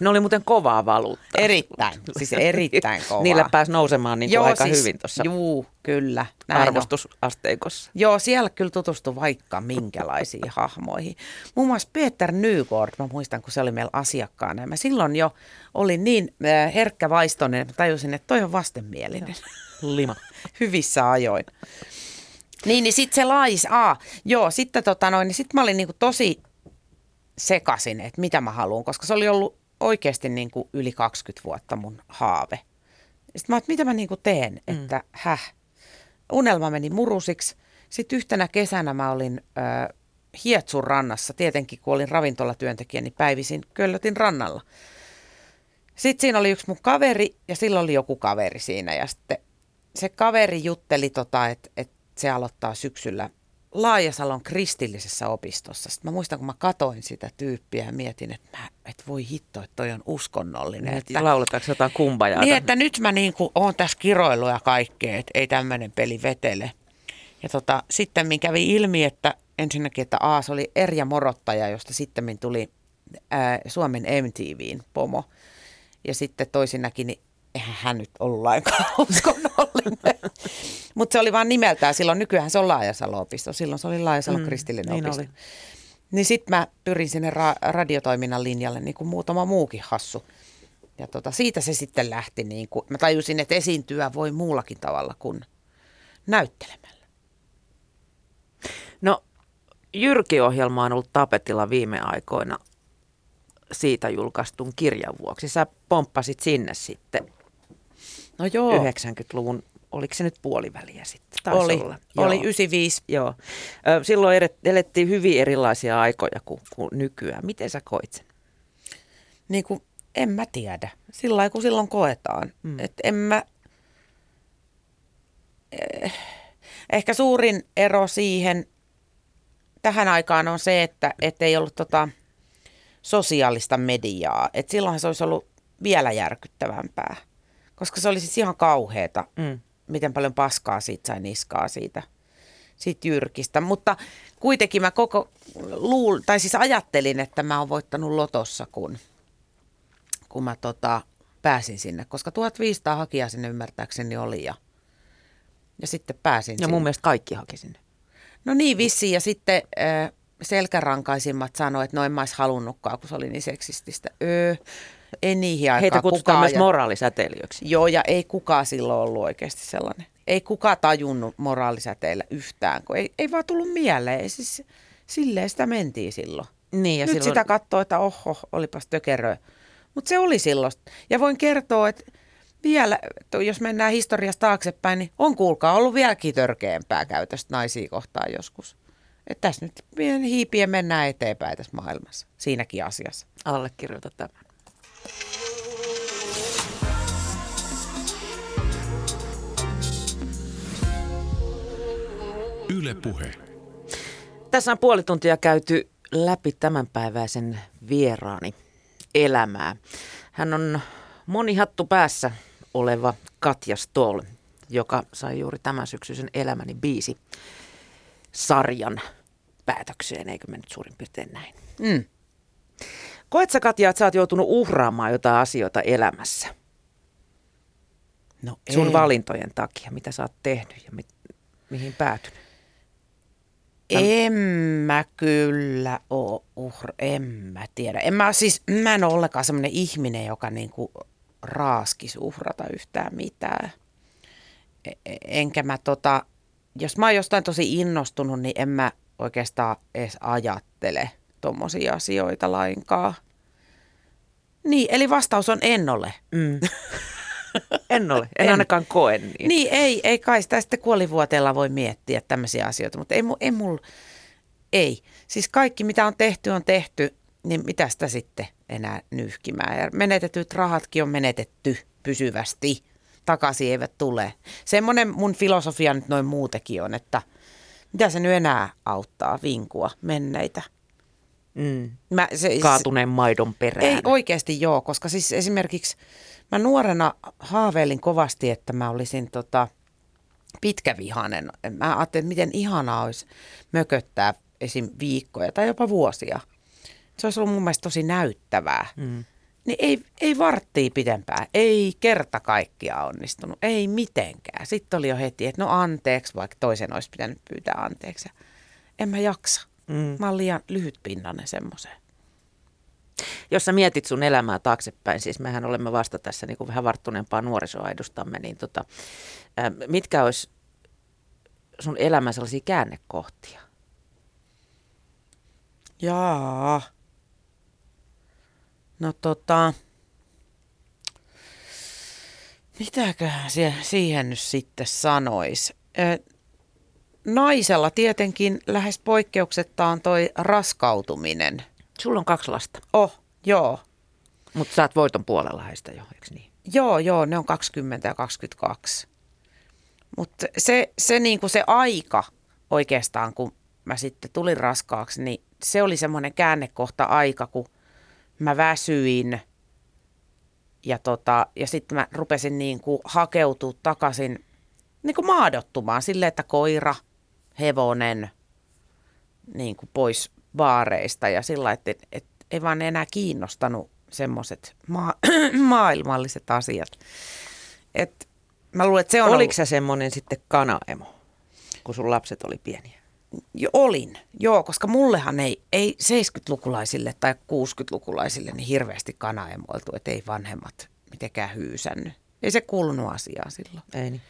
Ne oli muuten kovaa valuuttaa. erittäin, siis erittäin kovaa. Niillä pääsi nousemaan niin aika hyvin tuossa Juu, kyllä. näin on. arvostusasteikossa. Joo, siellä kyllä tutustui vaikka minkälaisiin hahmoihin. Muun muassa Peter Nygård, mä muistan, kun se oli meillä asiakkaana. Mä silloin jo olin niin äh, herkkä vaistoinen, että tajusin, että toi on vastenmielinen. Lima. Hyvissä ajoin. Niin, niin sitten se lais, aa, joo, sitten tota noin, niin sit mä olin niinku tosi sekasin, että mitä mä haluan, koska se oli ollut oikeasti niinku yli 20 vuotta mun haave. Sitten mä että mitä mä niinku teen, että häh. Unelma meni murusiksi. Sitten yhtenä kesänä mä olin ö, Hietsun rannassa, tietenkin kun olin ravintolatyöntekijä, niin päivisin köllötin rannalla. Sitten siinä oli yksi mun kaveri ja sillä oli joku kaveri siinä ja sitten se kaveri jutteli, tota, että, että se aloittaa syksyllä Laajasalon kristillisessä opistossa. Sitten mä muistan, kun mä katoin sitä tyyppiä ja mietin, että, mä, että voi hitto, että toi on uskonnollinen. Niin, että, lauletaanko jotain kumbajaa? niin, että nyt mä niin kuin oon tässä kiroillut ja kaikkea, että ei tämmöinen peli vetele. Ja tota, sitten kävi ilmi, että ensinnäkin, että A, se oli Erja Morottaja, josta sitten tuli ää, Suomen MTVn pomo. Ja sitten toisinakin, niin eihän hän nyt ollut lainkaan uskonnollinen. Mutta se oli vaan nimeltään. Silloin nykyään se on Laajasalo-opisto. Silloin se oli Laajasalo Mm, mm, kristillinen niin opisto. oli. Niin sitten mä pyrin sinne ra- radiotoiminnan linjalle, niin kuin muutama muukin hassu. Ja tota, siitä se sitten lähti. Niin kuin, mä tajusin, että esiintyä voi muullakin tavalla kuin näyttelemällä. No, Jyrki-ohjelma on ollut tapetilla viime aikoina siitä julkaistun kirjan vuoksi. Sä pomppasit sinne sitten No joo, 90-luvun, oliko se nyt puoliväliä sitten? Taisi oli, olla. oli Joo. 95. Joo. Silloin elettiin hyvin erilaisia aikoja kuin, kuin nykyään. Miten sä koit sen? Niin kuin, en mä tiedä. Sillä lailla, kun silloin koetaan. Mm. Että en mä... Eh, Ehkä suurin ero siihen tähän aikaan on se, että et ei ollut tota sosiaalista mediaa. Et silloinhan se olisi ollut vielä järkyttävämpää. Koska se oli siis ihan kauheeta, Mm. miten paljon paskaa siitä sai niskaa siitä, siitä jyrkistä. Mutta kuitenkin mä koko luul, tai siis ajattelin, että mä oon voittanut lotossa, kun, kun mä tota, pääsin sinne. Koska 1500 hakijaa sinne ymmärtääkseni oli ja, ja sitten pääsin Ja sinne. mun mielestä kaikki haki sinne. No niin, vissiin. Ja sitten äh, selkärankaisimmat sanoi, että no en mä halunnutkaan, kun se oli niin seksististä. Öö, ei niihin aikaan Heitä kutsutaan kukaan myös ja- moraalisäteilijöiksi. Joo, ja ei kukaan silloin ollut oikeasti sellainen. Ei kukaan tajunnut moraalisäteillä yhtään, kun ei, ei vaan tullut mieleen. Ei siis, silleen sitä mentiin silloin. Niin, Ja Nyt silloin... sitä katsoo, että oho, olipas tökeröä. Mutta se oli silloin. Ja voin kertoa, että vielä, jos mennään historiasta taaksepäin, niin on kuulkaa ollut vieläkin törkeämpää käytöstä naisia kohtaan joskus. Että tässä nyt hiipien mennään eteenpäin tässä maailmassa, siinäkin asiassa. allekirjoita tämän. Yle Puhe. Tässä on puoli tuntia käyty läpi tämänpäiväisen vieraani elämää. Hän on moni hattu päässä oleva Katja Stoll, joka sai juuri tämän syksyisen elämäni biisi sarjan päätökseen, eikö me nyt suurin piirtein näin? Mm. Koet sä Katja, että sä oot joutunut uhraamaan jotain asioita elämässä No sun ei. valintojen takia, mitä sä oot tehnyt ja mi- mihin päätynyt? En mä kyllä oo uhr, en mä tiedä. En mä siis, mä en ole ollenkaan semmoinen ihminen, joka niinku raaskis uhrata yhtään mitään. E- e- Enkä mä tota, jos mä oon jostain tosi innostunut, niin en mä oikeastaan edes ajattele tommosia asioita lainkaan. Niin, eli vastaus on en ole. Mm. en ole, en, En. ainakaan koe niin. Niin, ei, ei kai sitä sitten kuolivuoteella voi miettiä tämmöisiä asioita, mutta ei, mu- ei mulla, ei. Siis kaikki mitä on tehty on tehty, niin mitä sitä sitten enää nyhkimään. Ja menetetyt rahatkin on menetetty pysyvästi, takaisin eivät tule. Semmoinen mun filosofia nyt noin muutenkin on, että mitä se nyt enää auttaa vinkua menneitä. Mm. Mä, se, Kaatuneen maidon perään. ei oikeasti joo, koska siis esimerkiksi mä nuorena haaveilin kovasti, että mä olisin tota, pitkävihanen. Mä ajattelin, että miten ihanaa olisi mököttää esim. viikkoja tai jopa vuosia. Se olisi ollut mun mielestä tosi näyttävää. Mm. Niin ei, ei varttia pitempään, ei kerta kaikkia onnistunut, ei mitenkään. Sitten oli jo heti, että no anteeksi, vaikka toisen olisi pitänyt pyytää anteeksi. En mä jaksa. Mm. Mä oon liian lyhytpinnainen semmoiseen. Jos sä mietit sun elämää taaksepäin, siis mehän olemme vasta tässä niin kuin vähän varttuneempaa nuorisoa edustamme, niin tota, ää, mitkä olisi sun elämän sellaisia käännekohtia? Jaa. No tota, mitäköhän sie- siihen nyt sitten sanois? Ö, naisella tietenkin lähes poikkeuksetta on toi raskautuminen. Sulla on kaksi lasta, Oh, joo. mutta sä oot voiton puolella heistä jo, eikö niin? Joo, joo, ne on 20 ja 22. Mutta se, se, niinku se aika oikeastaan, kun mä sitten tulin raskaaksi, niin se oli semmoinen käännekohta aika, kun mä väsyin ja, tota, ja sitten mä rupesin niinku hakeutua takaisin niinku maadottumaan silleen, että koira, hevonen niinku pois baareista ja sillä että et, et, ei vaan enää kiinnostanut semmoiset maa, maailmalliset asiat. Et mä luulen, että se on Oliko ollut, sä semmoinen sitten kanaemo, kun sun lapset oli pieniä? jo, olin, joo, koska mullehan ei, ei 70-lukulaisille tai 60-lukulaisille niin hirveästi kanaemoiltu, että ei vanhemmat mitenkään hyysännyt. Ei se kuulunut asiaan silloin. Ei niin.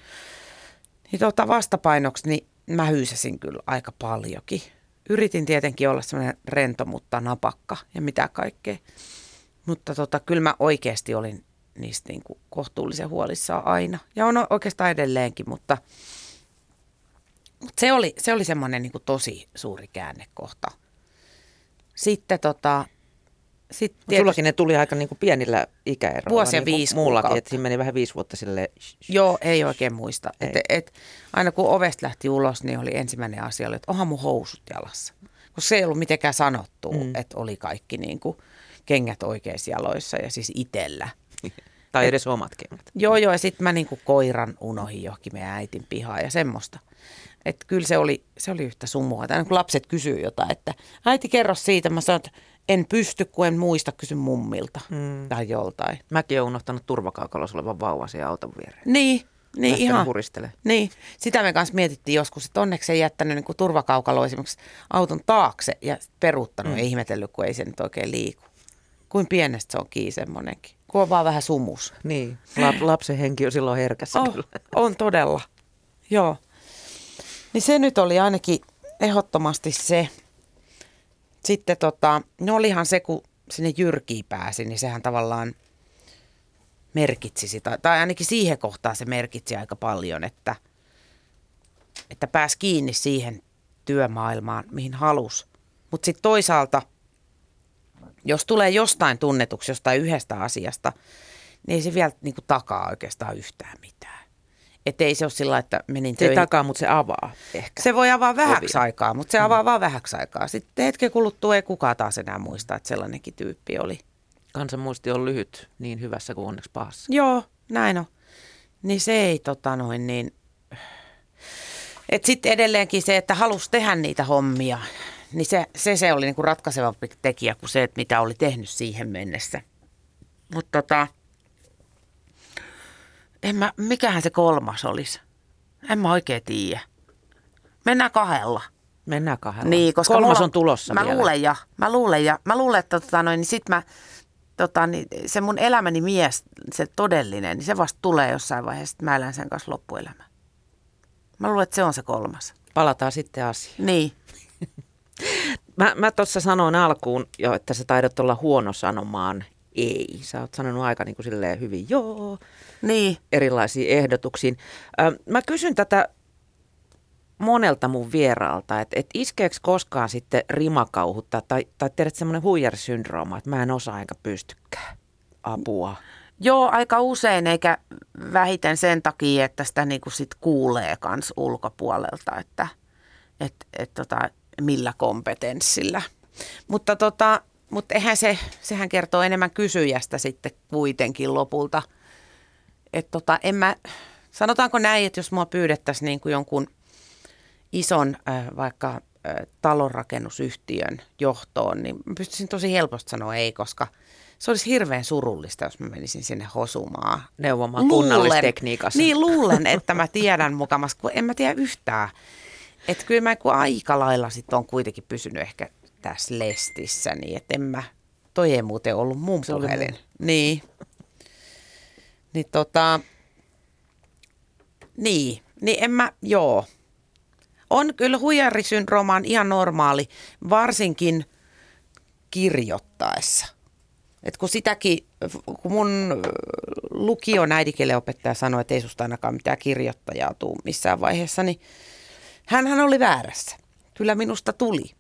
Niin tota vastapainoksi, niin mä hyysäsin kyllä aika paljonkin. Yritin tietenkin olla semmoinen rento, mutta napakka ja mitä kaikkea. Mutta tota, kyllä mä oikeasti olin niistä niin kuin kohtuullisen huolissaan aina. Ja on oikeastaan edelleenkin, mutta, mutta se oli, se oli semmoinen niin kuin tosi suuri käännekohta. Sitten tota, sitten Mut sullakin ne tuli aika niin kuin pienillä ikäeroilla. Vuosi ja niin viisi Muullakin, että siinä meni vähän viisi vuotta sille. Joo, ei oikein muista. Ei. Et, et, aina kun ovesta lähti ulos, niin oli ensimmäinen asia, oli, että onhan mun housut jalassa. Koska se ei ollut mitenkään sanottu, mm. että oli kaikki niin kuin kengät oikeissa jaloissa ja siis itellä. Tai edes omat kengät. Joo, joo, ja sitten mä niin kuin koiran unohin johonkin meidän äitin pihaan ja semmoista. Että kyllä se oli, se oli yhtä sumua. Tai kun lapset kysyy jotain, että äiti kerro siitä. Mä sanon, että en pysty, kun en muista, kysy mummilta mm. tai joltain. Mäkin olen unohtanut turvakaukalossa olevan vauvan siihen auton viereen. Niin, niin Lähtenyt ihan. huristele. Niin, sitä me kanssa mietittiin joskus, että onneksi ei jättänyt niin kuin turvakaukalo esimerkiksi auton taakse ja peruuttanut mm. ja ihmetellyt, kun ei se nyt oikein liiku. Kuin pienestä se on kiinni semmoinenkin. Kun on vaan vähän sumus. Niin, lap, lapsen henki on silloin herkässä Oh, kyllä. on todella. Joo. Niin se nyt oli ainakin ehdottomasti se. Sitten tota, no olihan se, kun sinne Jyrkiin pääsi, niin sehän tavallaan merkitsi sitä, tai ainakin siihen kohtaan se merkitsi aika paljon, että, että pääsi kiinni siihen työmaailmaan, mihin halus. Mutta sitten toisaalta, jos tulee jostain tunnetuksi jostain yhdestä asiasta, niin ei se vielä niinku takaa oikeastaan yhtään mitään. Että ei se ole sillä, että menin Se töihin. takaa, mutta se avaa ehkä. Se voi avaa vähäksi Ovia. aikaa, mutta se avaa mm. vaan vähäksi aikaa. Sitten hetken kuluttua ei kukaan taas enää muista, että sellainenkin tyyppi oli. Kansanmuisti on lyhyt niin hyvässä kuin onneksi pahassa. Joo, näin on. Niin se ei tota noin niin... Sitten edelleenkin se, että halusi tehdä niitä hommia, niin se, se, se oli niinku ratkaisevampi tekijä kuin se, että mitä oli tehnyt siihen mennessä. Mutta tota, en mä, mikähän se kolmas olisi? En mä oikein tiedä. Mennään kahdella. Mennään kahdella. Niin, koska Kolmas mulla- on tulossa mä vielä. Luulen ja, mä luulen ja, mä luulen, että tota noin, niin sit mä, tota, niin se mun elämäni mies, se todellinen, niin se vasta tulee jossain vaiheessa, että mä elän sen kanssa loppuelämä. Mä luulen, että se on se kolmas. Palataan sitten asiaan. Niin. Mä, mä tuossa sanoin alkuun jo, että sä taidat olla huono sanomaan ei. Sä oot sanonut aika niin kuin silleen hyvin joo Niin. erilaisiin ehdotuksiin. Ö, mä kysyn tätä monelta mun vieraalta, että et iskeekö koskaan sitten rimakauhutta tai, tai tiedät semmoinen huijarisyndrooma, että mä en osaa enkä pystykään apua. Joo, aika usein, eikä vähiten sen takia, että sitä niinku sit kuulee kans ulkopuolelta, että et, et tota, millä kompetenssilla. Mutta tota, mut eihän se, sehän kertoo enemmän kysyjästä sitten kuitenkin lopulta. Että tota, en mä, sanotaanko näin, että jos mua pyydettäisiin niin kuin jonkun ison äh, vaikka äh, talonrakennusyhtiön johtoon, niin mä pystyisin tosi helposti sanoa ei, koska se olisi hirveän surullista, jos mä menisin sinne hosumaan. Neuvomaan kunnallistekniikassa. Niin, luulen, että mä tiedän mukamas, kun en mä tiedä yhtään. Että kyllä mä aika lailla sit on kuitenkin pysynyt ehkä tässä lestissä, niin että en mä, toi ei muuten ollut mun Se oli puhelin. mun. Niin. Niin tota, niin, niin en mä, joo. On kyllä huijarisyndrooma on ihan normaali, varsinkin kirjoittaessa. Et kun sitäkin, kun mun lukion äidinkielen opettaja sanoi, että ei susta ainakaan mitään kirjoittajaa tuu missään vaiheessa, niin hän oli väärässä. Kyllä minusta tuli.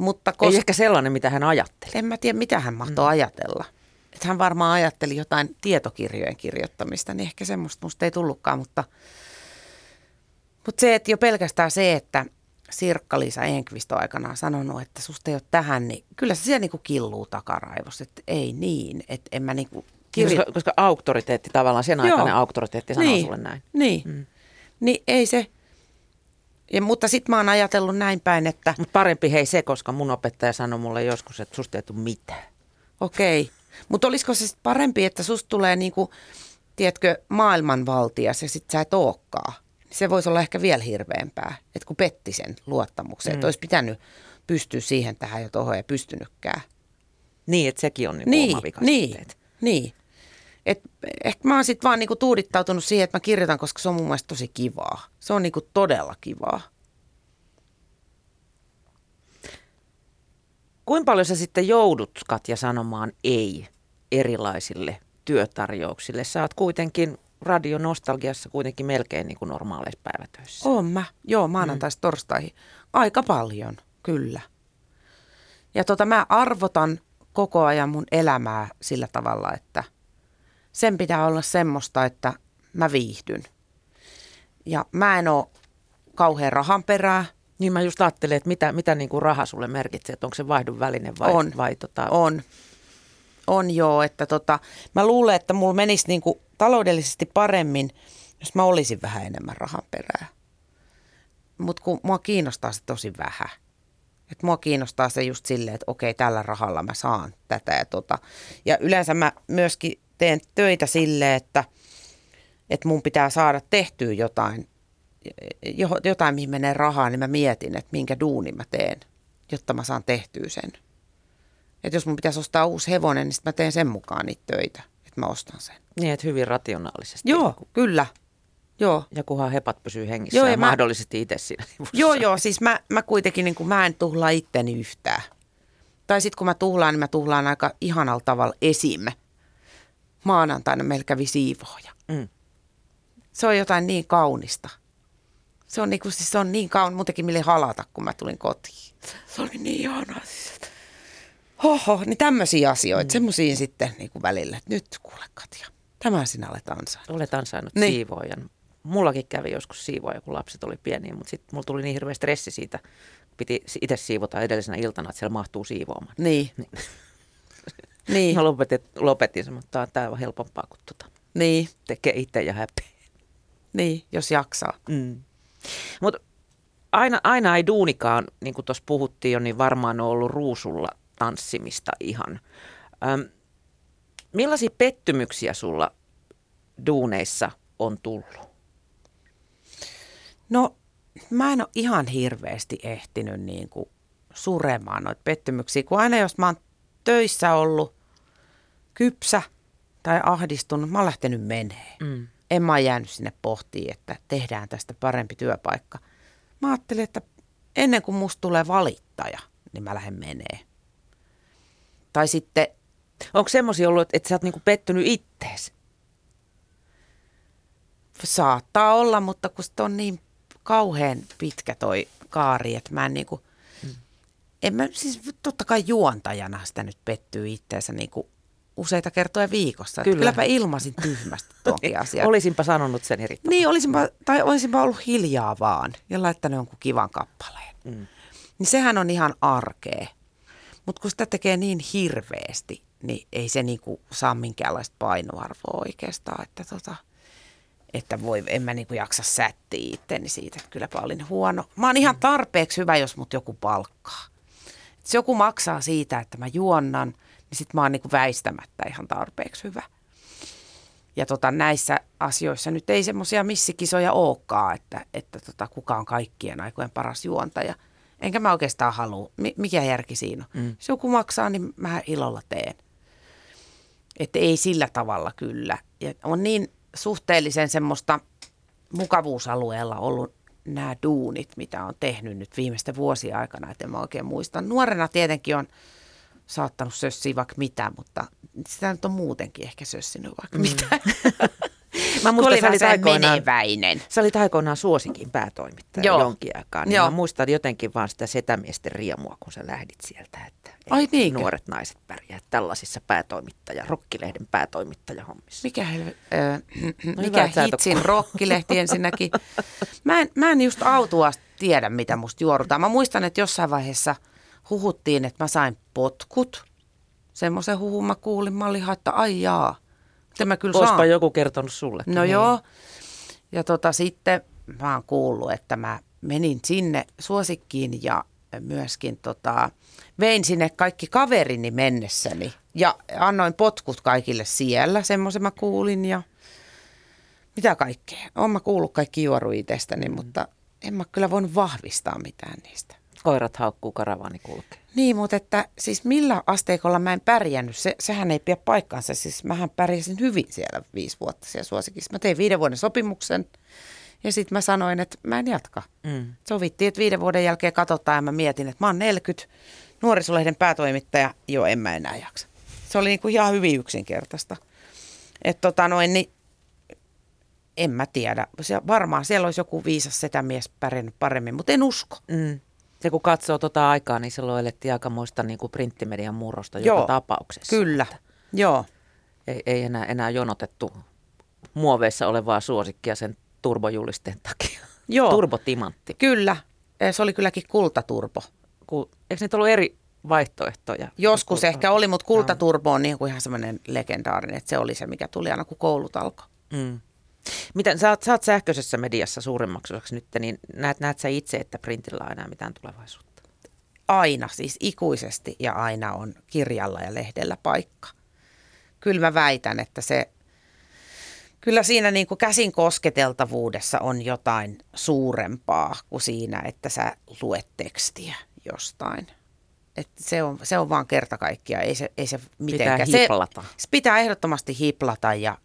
Mutta Ei koska ehkä sellainen, mitä hän ajatteli. en mä tiedä, mitä hän mahtoi mm. ajatella. Että hän varmaan ajatteli jotain tietokirjojen kirjoittamista, niin ehkä semmoista musta ei tullutkaan, mutta, mutta se, että jo pelkästään se, että Sirkka-Liisa Enqvist on aikanaan sanonut, että susta ei ole tähän, niin kyllä se siellä niinku killuu takaraivos, että ei niin, että en mä niinku kirjo... Koska, koska auktoriteetti tavallaan, sen Joo. aikainen auktoriteetti sanoo niin, sulle näin. Niin, mm. niin ei se, ja, mutta sitten mä oon ajatellut näin päin, että Mutta parempi hei se, koska mun opettaja sanoi mulle joskus, että susta ei tule mitään. Okei. Mutta olisiko se sit parempi, että susta tulee niinku, tiedätkö, maailmanvaltias ja sit sä et ookaan. Se voisi olla ehkä vielä hirveämpää, että kun petti sen luottamuksen, mm. että olisi pitänyt pystyä siihen tähän ja tohon ja pystynytkään. Niin, että sekin on niinku Niin, oma niin, sitten, niin. Et ehkä mä oon sitten vaan niinku tuudittautunut siihen, että mä kirjoitan, koska se on mun mielestä tosi kivaa. Se on niinku todella kivaa. Kuinka paljon sä sitten joudut, Katja, sanomaan ei erilaisille työtarjouksille? Sä oot kuitenkin radionostalgiassa kuitenkin melkein niin kuin normaaleissa päivätöissä. Oon mä, joo, maanantaista mm. torstaihin. Aika paljon, kyllä. Ja tota, mä arvotan koko ajan mun elämää sillä tavalla, että sen pitää olla semmoista, että mä viihdyn. Ja mä en oo kauhean rahan perää. Niin mä just ajattelin, että mitä, mitä niin kuin raha sulle merkitsee, että onko se vaihdon väline vai, On. vai tota, On. On joo, että tota, mä luulen, että mulla menisi niinku taloudellisesti paremmin, jos mä olisin vähän enemmän rahan perää. Mutta kun mua kiinnostaa se tosi vähän. Et mua kiinnostaa se just silleen, että okei, tällä rahalla mä saan tätä ja tota. Ja yleensä mä myöskin teen töitä silleen, että, että mun pitää saada tehtyä jotain, jo- jotain, mihin menee rahaa, niin mä mietin, että minkä duunin mä teen, jotta mä saan tehtyä sen. Että jos mun pitäisi ostaa uusi hevonen, niin mä teen sen mukaan niitä töitä, että mä ostan sen. niin, että hyvin rationaalisesti. Joo, kyllä. Joo. Ja kunhan hepat pysyy hengissä Joo, ja, ja mä- mahdollisesti itse siinä sivussa. Joo, joo, siis mä, mä kuitenkin niin kuin, mä en tuhlaa itteni yhtään. Tai sitten kun mä tuhlaan, niin mä tuhlaan aika ihanalla tavalla esim. Maanantaina meillä kävi siivooja. Mm. Se on jotain niin kaunista. Se on, niin kuin, siis se on niin kaun, muutenkin mille halata, kun mä tulin kotiin. Se oli niin ihanaa. Hoho, niin tämmöisiä asioita, mm. semmoisiin sitten niin kuin välillä, että nyt kuule Katja, tämä sinä olet ansainnut. Olet ansainnut Niin. siivoojan. Mullakin kävi joskus siivooja, kun lapset oli pieniä, mutta sitten mulla tuli niin hirveä stressi siitä. Piti itse siivota edellisenä iltana, että siellä mahtuu siivoamaan. Niin. Niin. Niin, Mä lopetin, lopetin sen, mutta tämä on helpompaa kuin tota, niin, tekee itse ja häpeä. niin, jos jaksaa. Mm. Mutta aina, aina ei duunikaan, niin kuin tuossa puhuttiin jo, niin varmaan on ollut ruusulla tanssimista ihan. Öm, millaisia pettymyksiä sulla duuneissa on tullut? No mä en ole ihan hirveästi ehtinyt niin kuin suremaan noita pettymyksiä, kun aina jos mä oon töissä ollut kypsä tai ahdistunut, mä oon lähtenyt menee. Mm. En mä jäänyt sinne pohtiin, että tehdään tästä parempi työpaikka. Mä ajattelin, että ennen kuin musta tulee valittaja, niin mä lähden menee. Tai sitten... Onko semmoisia ollut, että sä oot niinku pettynyt ittees? Saattaa olla, mutta kun on niin kauhean pitkä toi kaari, että mä en niinku, mm. en mä, siis totta kai juontajana sitä nyt pettyy itteensä niinku useita kertoja viikossa. Kyllä. Kylläpä ilmasin tyhmästi tuonkin asian. olisinpa sanonut sen eri Niin, olisinpa, tai olisinpa ollut hiljaa vaan ja laittanut jonkun kivan kappaleen. Mm. Niin sehän on ihan arkea. Mutta kun sitä tekee niin hirveästi, niin ei se niinku saa minkäänlaista painoarvoa oikeastaan. Että tota, että voi, en mä niinku jaksa sättiä itteni siitä, että kylläpä olin huono. Mä oon ihan tarpeeksi hyvä, jos mut joku palkkaa. Et joku maksaa siitä, että mä juonnan, niin sit mä oon niinku väistämättä ihan tarpeeksi hyvä. Ja tota, näissä asioissa nyt ei semmoisia missikisoja olekaan, että, että tota, kuka on kaikkien aikojen paras juontaja. Enkä mä oikeastaan halua. Mikä järki siinä on? Mm. Jos joku maksaa, niin mä ilolla teen. Että ei sillä tavalla kyllä. Ja on niin suhteellisen semmoista mukavuusalueella ollut nämä duunit, mitä on tehnyt nyt viimeisten vuosien aikana, että en mä oikein muista. Nuorena tietenkin on saattanut sössiä vaikka mitä, mutta sitä nyt on muutenkin ehkä sössinyt vaikka mm. mitä. Mä muistan, sä olit, aikoinaan, meneväinen. sä olit aikoinaan suosikin päätoimittaja Joo. jonkin aikaa. Niin Joo. mä muistan jotenkin vaan sitä setämiesten riemua, kun sä lähdit sieltä, että Ai niin. nuoret naiset pärjää tällaisissa päätoimittaja, rokkilehden päätoimittajahommissa. Mikä, helve, äh, no mikä hitsin rokkilehti ensinnäkin. Mä en, mä en just autua tiedä, mitä musta juorutaan. Mä muistan, että jossain vaiheessa huhuttiin, että mä sain potkut. Semmoisen huhun mä kuulin. Mä olin että ai jaa sitten mä kyllä saan. joku kertonut sulle. No niin. joo. Ja tota, sitten mä oon kuullut, että mä menin sinne suosikkiin ja myöskin tota, vein sinne kaikki kaverini mennessäni. Ja annoin potkut kaikille siellä, semmoisen mä kuulin ja mitä kaikkea. Oon mä kuullut kaikki juoru itsestäni, mm. mutta en mä kyllä voinut vahvistaa mitään niistä. Koirat haukkuu, karavaani kulkee. Niin, mutta että siis millä asteikolla mä en pärjännyt, se, sehän ei pidä paikkaansa. Siis mähän pärjäsin hyvin siellä viisi vuotta siellä suosikissa. Mä tein viiden vuoden sopimuksen ja sitten mä sanoin, että mä en jatka. Mm. Sovittiin, että viiden vuoden jälkeen katsotaan ja mä mietin, että mä oon 40, nuorisolehden päätoimittaja, joo en mä enää jaksa. Se oli niinku ihan hyvin yksinkertaista. Että tota noin, niin en mä tiedä. Se, varmaan siellä olisi joku viisas setämies pärjännyt paremmin, mutta en usko. Mm. Se kun katsoo tuota aikaa, niin silloin elettiin aikamoista niin kuin printtimedian murrosta Joo, joka tapauksessa. Kyllä, Joo. Ei, ei enää, enää jonotettu muoveissa olevaa suosikkia sen turbojulisteen takia. Joo. Turbotimantti. Kyllä, se oli kylläkin kultaturbo. Ku, eikö niitä ollut eri vaihtoehtoja? Joskus ehkä oli, mutta kultaturbo on niin kuin ihan semmoinen legendaarinen, että se oli se, mikä tuli aina kun koulut alkoi. Mm. Miten, sä, oot, sä oot sähköisessä mediassa suurimmaksi osaksi nyt, niin näet, näet sä itse, että printillä on enää mitään tulevaisuutta? Aina, siis ikuisesti ja aina on kirjalla ja lehdellä paikka. Kyllä mä väitän, että se, kyllä siinä niin kuin käsin kosketeltavuudessa on jotain suurempaa kuin siinä, että sä luet tekstiä jostain. Et se, on, se on vaan kerta kaikkiaan, ei se, ei se mitenkään. Pitää hiplata. Se, se pitää ehdottomasti hiplata ja –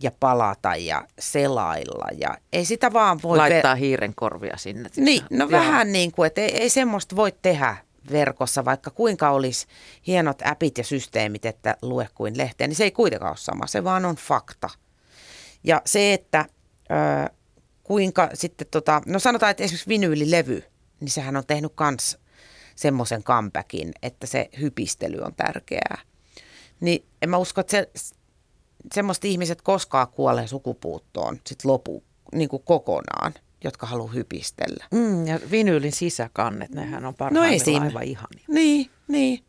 ja palata ja selailla ja ei sitä vaan voi... Laittaa ver- hiiren korvia sinne. Niin, no Joo. vähän niin kuin, että ei, ei semmoista voi tehdä verkossa, vaikka kuinka olisi hienot appit ja systeemit, että lue kuin lehteä, niin se ei kuitenkaan ole sama, se vaan on fakta. Ja se, että ö, kuinka sitten, tota, no sanotaan, että esimerkiksi vinyylilevy, niin sehän on tehnyt kans semmoisen comebackin, että se hypistely on tärkeää. Niin en mä usko, että se, semmoiset ihmiset koskaan kuolee sukupuuttoon sit lopu niin kuin kokonaan, jotka haluaa hypistellä. Mm, ja vinyylin sisäkannet, nehän on parhaimmillaan no aivan ihania. Niin, niin.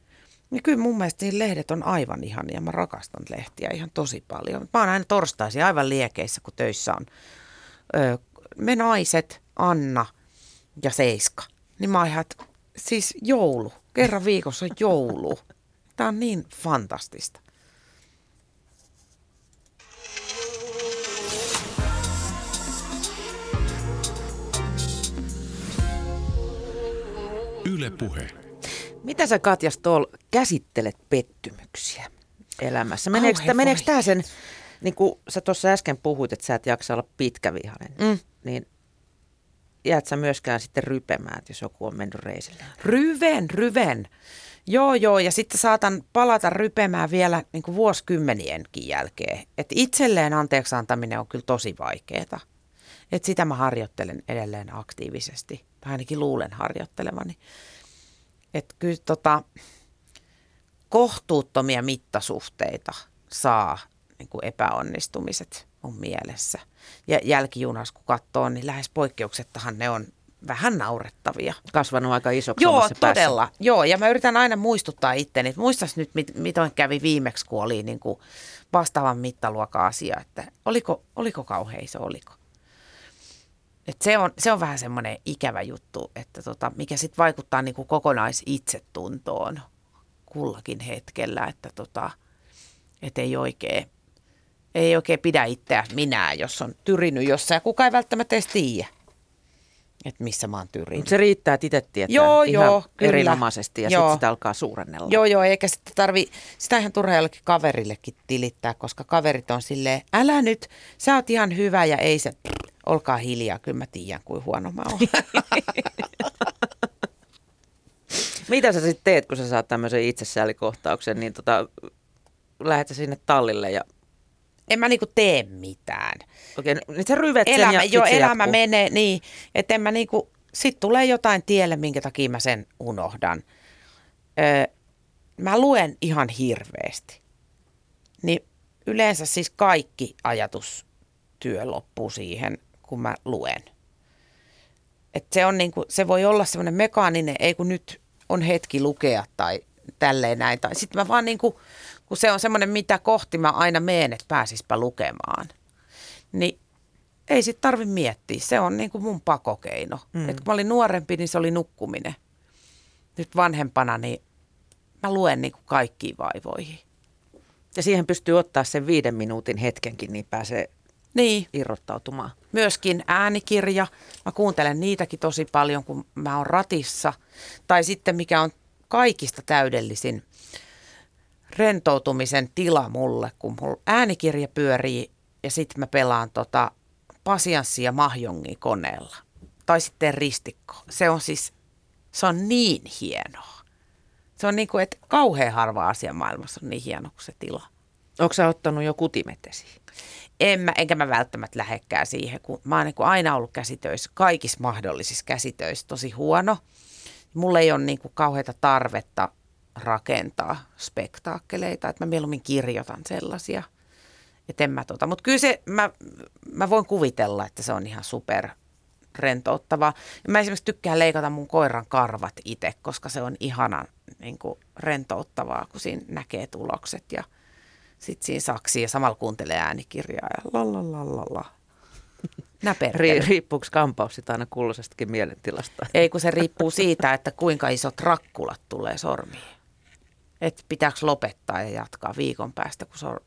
Ja kyllä mun mielestä niin lehdet on aivan ihania. Mä rakastan lehtiä ihan tosi paljon. Mä oon aina torstaisin aivan liekeissä, kun töissä on ö, me naiset, Anna ja seiska. Niin mä ihan, siis joulu, kerran viikossa on joulu. Tämä on niin fantastista. Yle Puhe. Mitä sä Katja Stoll käsittelet pettymyksiä elämässä? Meneekö, meneekö tämä sen, niin kuin sä tuossa äsken puhuit, että sä et jaksa olla pitkävihainen, mm. niin jäät sä myöskään sitten rypemään, jos joku on mennyt reisille? Ryven, ryven. Joo, joo, ja sitten saatan palata rypemään vielä niin kuin vuosikymmenienkin jälkeen. Että itselleen anteeksi antaminen on kyllä tosi vaikeaa. Että sitä mä harjoittelen edelleen aktiivisesti, tai ainakin luulen harjoittelevani. Että kyllä tota, kohtuuttomia mittasuhteita saa niin kuin epäonnistumiset mun mielessä. Ja jälkijunas kun katsoo, niin lähes poikkeuksettahan ne on vähän naurettavia. Kasvanut aika isoksi Joo, todella. Päässä. Joo, ja mä yritän aina muistuttaa itteni, että muistas nyt, mit, miten kävi viimeksi, kun oli niin kuin vastaavan mittaluokan asia, että oliko, oliko kauhean iso, oliko. Et se, on, se on vähän semmoinen ikävä juttu, että tota, mikä sitten vaikuttaa niin kuin kokonaisitsetuntoon kullakin hetkellä, että tota, et ei oikein ei oikein pidä itseä minä, jos on tyrinyt jossain. Kuka ei välttämättä edes tiedä, että missä mä oon tyrinyt. Se riittää, että itse tietää joo, ihan joo, kyllä. erinomaisesti ja sitten sitä alkaa suurennella. Joo, joo, eikä sitten tarvi, sitä ihan turha jollekin kaverillekin tilittää, koska kaverit on silleen, älä nyt, sä oot ihan hyvä ja ei se, olkaa hiljaa, kyllä mä tiedän, kuin huono mä oon. Mitä sä sitten teet, kun sä saat tämmöisen itsesäälikohtauksen, niin tota, lähdet sinne tallille ja en mä niinku tee mitään. Okei, okay, niin sä ryvet sen elämä, ja jo, elämä jatkuu. menee niin, että en mä niinku, sit tulee jotain tielle, minkä takia mä sen unohdan. Öö, mä luen ihan hirveästi. Niin yleensä siis kaikki ajatustyö loppuu siihen, kun mä luen. Et se, on niinku, se voi olla semmoinen mekaaninen, ei kun nyt on hetki lukea tai tälleen näin. Tai sitten mä vaan niinku kun se on semmoinen, mitä kohti mä aina meen, että pääsispä lukemaan. Niin ei sit tarvi miettiä. Se on niin kuin mun pakokeino. Mm. Et kun mä olin nuorempi, niin se oli nukkuminen. Nyt vanhempana, niin mä luen niin kuin kaikkiin vaivoihin. Ja siihen pystyy ottaa sen viiden minuutin hetkenkin, niin pääsee niin. irrottautumaan. Myöskin äänikirja. Mä kuuntelen niitäkin tosi paljon, kun mä oon ratissa. Tai sitten mikä on kaikista täydellisin – rentoutumisen tila mulle, kun mulla äänikirja pyörii ja sitten mä pelaan tota pasianssia mahjongi koneella. Tai sitten ristikko. Se on siis, se on niin hienoa. Se on niin kuin, että kauhean harva asia maailmassa on niin hieno kuin se tila. Onko sä ottanut jo kutimet esiin? En mä, enkä mä välttämättä lähekkää siihen, kun mä oon niin aina ollut käsitöissä, kaikissa mahdollisissa käsitöissä tosi huono. Mulla ei ole niin kuin kauheita tarvetta rakentaa spektaakkeleita, että mä mieluummin kirjoitan sellaisia. Että en mä tota. Mutta kyllä se, mä, mä voin kuvitella, että se on ihan super rentouttavaa. Mä esimerkiksi tykkään leikata mun koiran karvat itse, koska se on ihana niin kuin rentouttavaa, kun siinä näkee tulokset ja sitten siinä saksii ja samalla kuuntelee äänikirjaa ja lalalala. Ri, riippuuko kampaus sitä aina kulloisestakin mielentilasta? Ei, kun se riippuu siitä, että kuinka isot rakkulat tulee sormiin että pitääkö lopettaa ja jatkaa viikon päästä, kun se on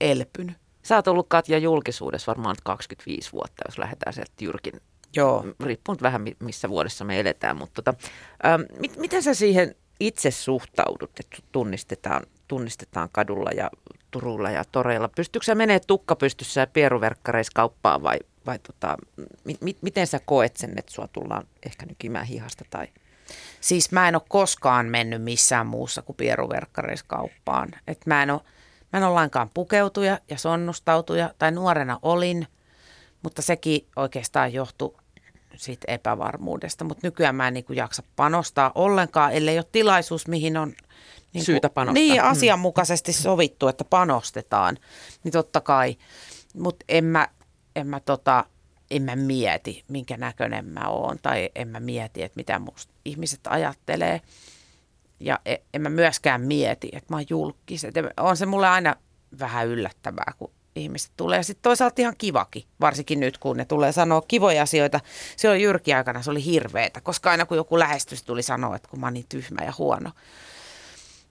elpynyt. Sä oot ollut Katja julkisuudessa varmaan 25 vuotta, jos lähdetään sieltä Jyrkin. Joo. Riippuu vähän missä vuodessa me eletään, mutta tota, ähm, mit, miten sä siihen itse suhtaudut, että tunnistetaan, tunnistetaan kadulla ja Turulla ja toreilla? Pystyykö sä menee tukka pystyssä ja pieruverkkareissa kauppaan vai, vai tota, mi, mi, miten sä koet sen, että sua tullaan ehkä nykimään hihasta tai – Siis mä en ole koskaan mennyt missään muussa kuin pieruverkkareiskauppaan. Et mä en ole, mä en ole lainkaan pukeutuja ja sonnustautuja, tai nuorena olin, mutta sekin oikeastaan johtui siitä epävarmuudesta. Mutta nykyään mä en niin jaksa panostaa ollenkaan, ellei ole tilaisuus, mihin on niin Syytä panostaa. Niin, mm. asianmukaisesti sovittu, että panostetaan. Niin totta kai. Mutta en mä, en mä tota, en mä mieti, minkä näköinen mä oon, tai en mä mieti, että mitä musta ihmiset ajattelee. Ja e, en mä myöskään mieti, että mä oon julkis. Et on se mulle aina vähän yllättävää, kun ihmiset tulee. Ja sitten toisaalta ihan kivakin, varsinkin nyt kun ne tulee sanoa kivoja asioita. Se oli Jyrki aikana, se oli hirveetä, koska aina kun joku lähestys tuli sanoa, että kun mä oon niin tyhmä ja huono.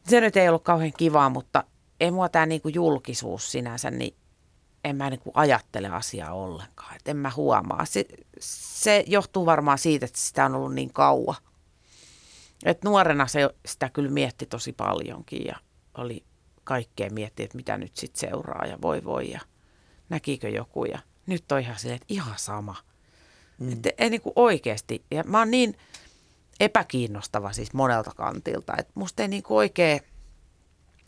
Se nyt ei ollut kauhean kivaa, mutta ei mua tämä niinku julkisuus sinänsä, niin en mä niinku ajattele asiaa ollenkaan. Et en mä huomaa. Se, se johtuu varmaan siitä, että sitä on ollut niin kauan. Et nuorena se, sitä kyllä mietti tosi paljonkin ja oli kaikkea miettiä, että mitä nyt sitten seuraa ja voi voi ja näkikö joku. Ja nyt on ihan silleen, että ihan sama. Mm. Että ei niin kuin oikeasti. Ja mä oon niin epäkiinnostava siis monelta kantilta, että musta ei niin kuin oikein,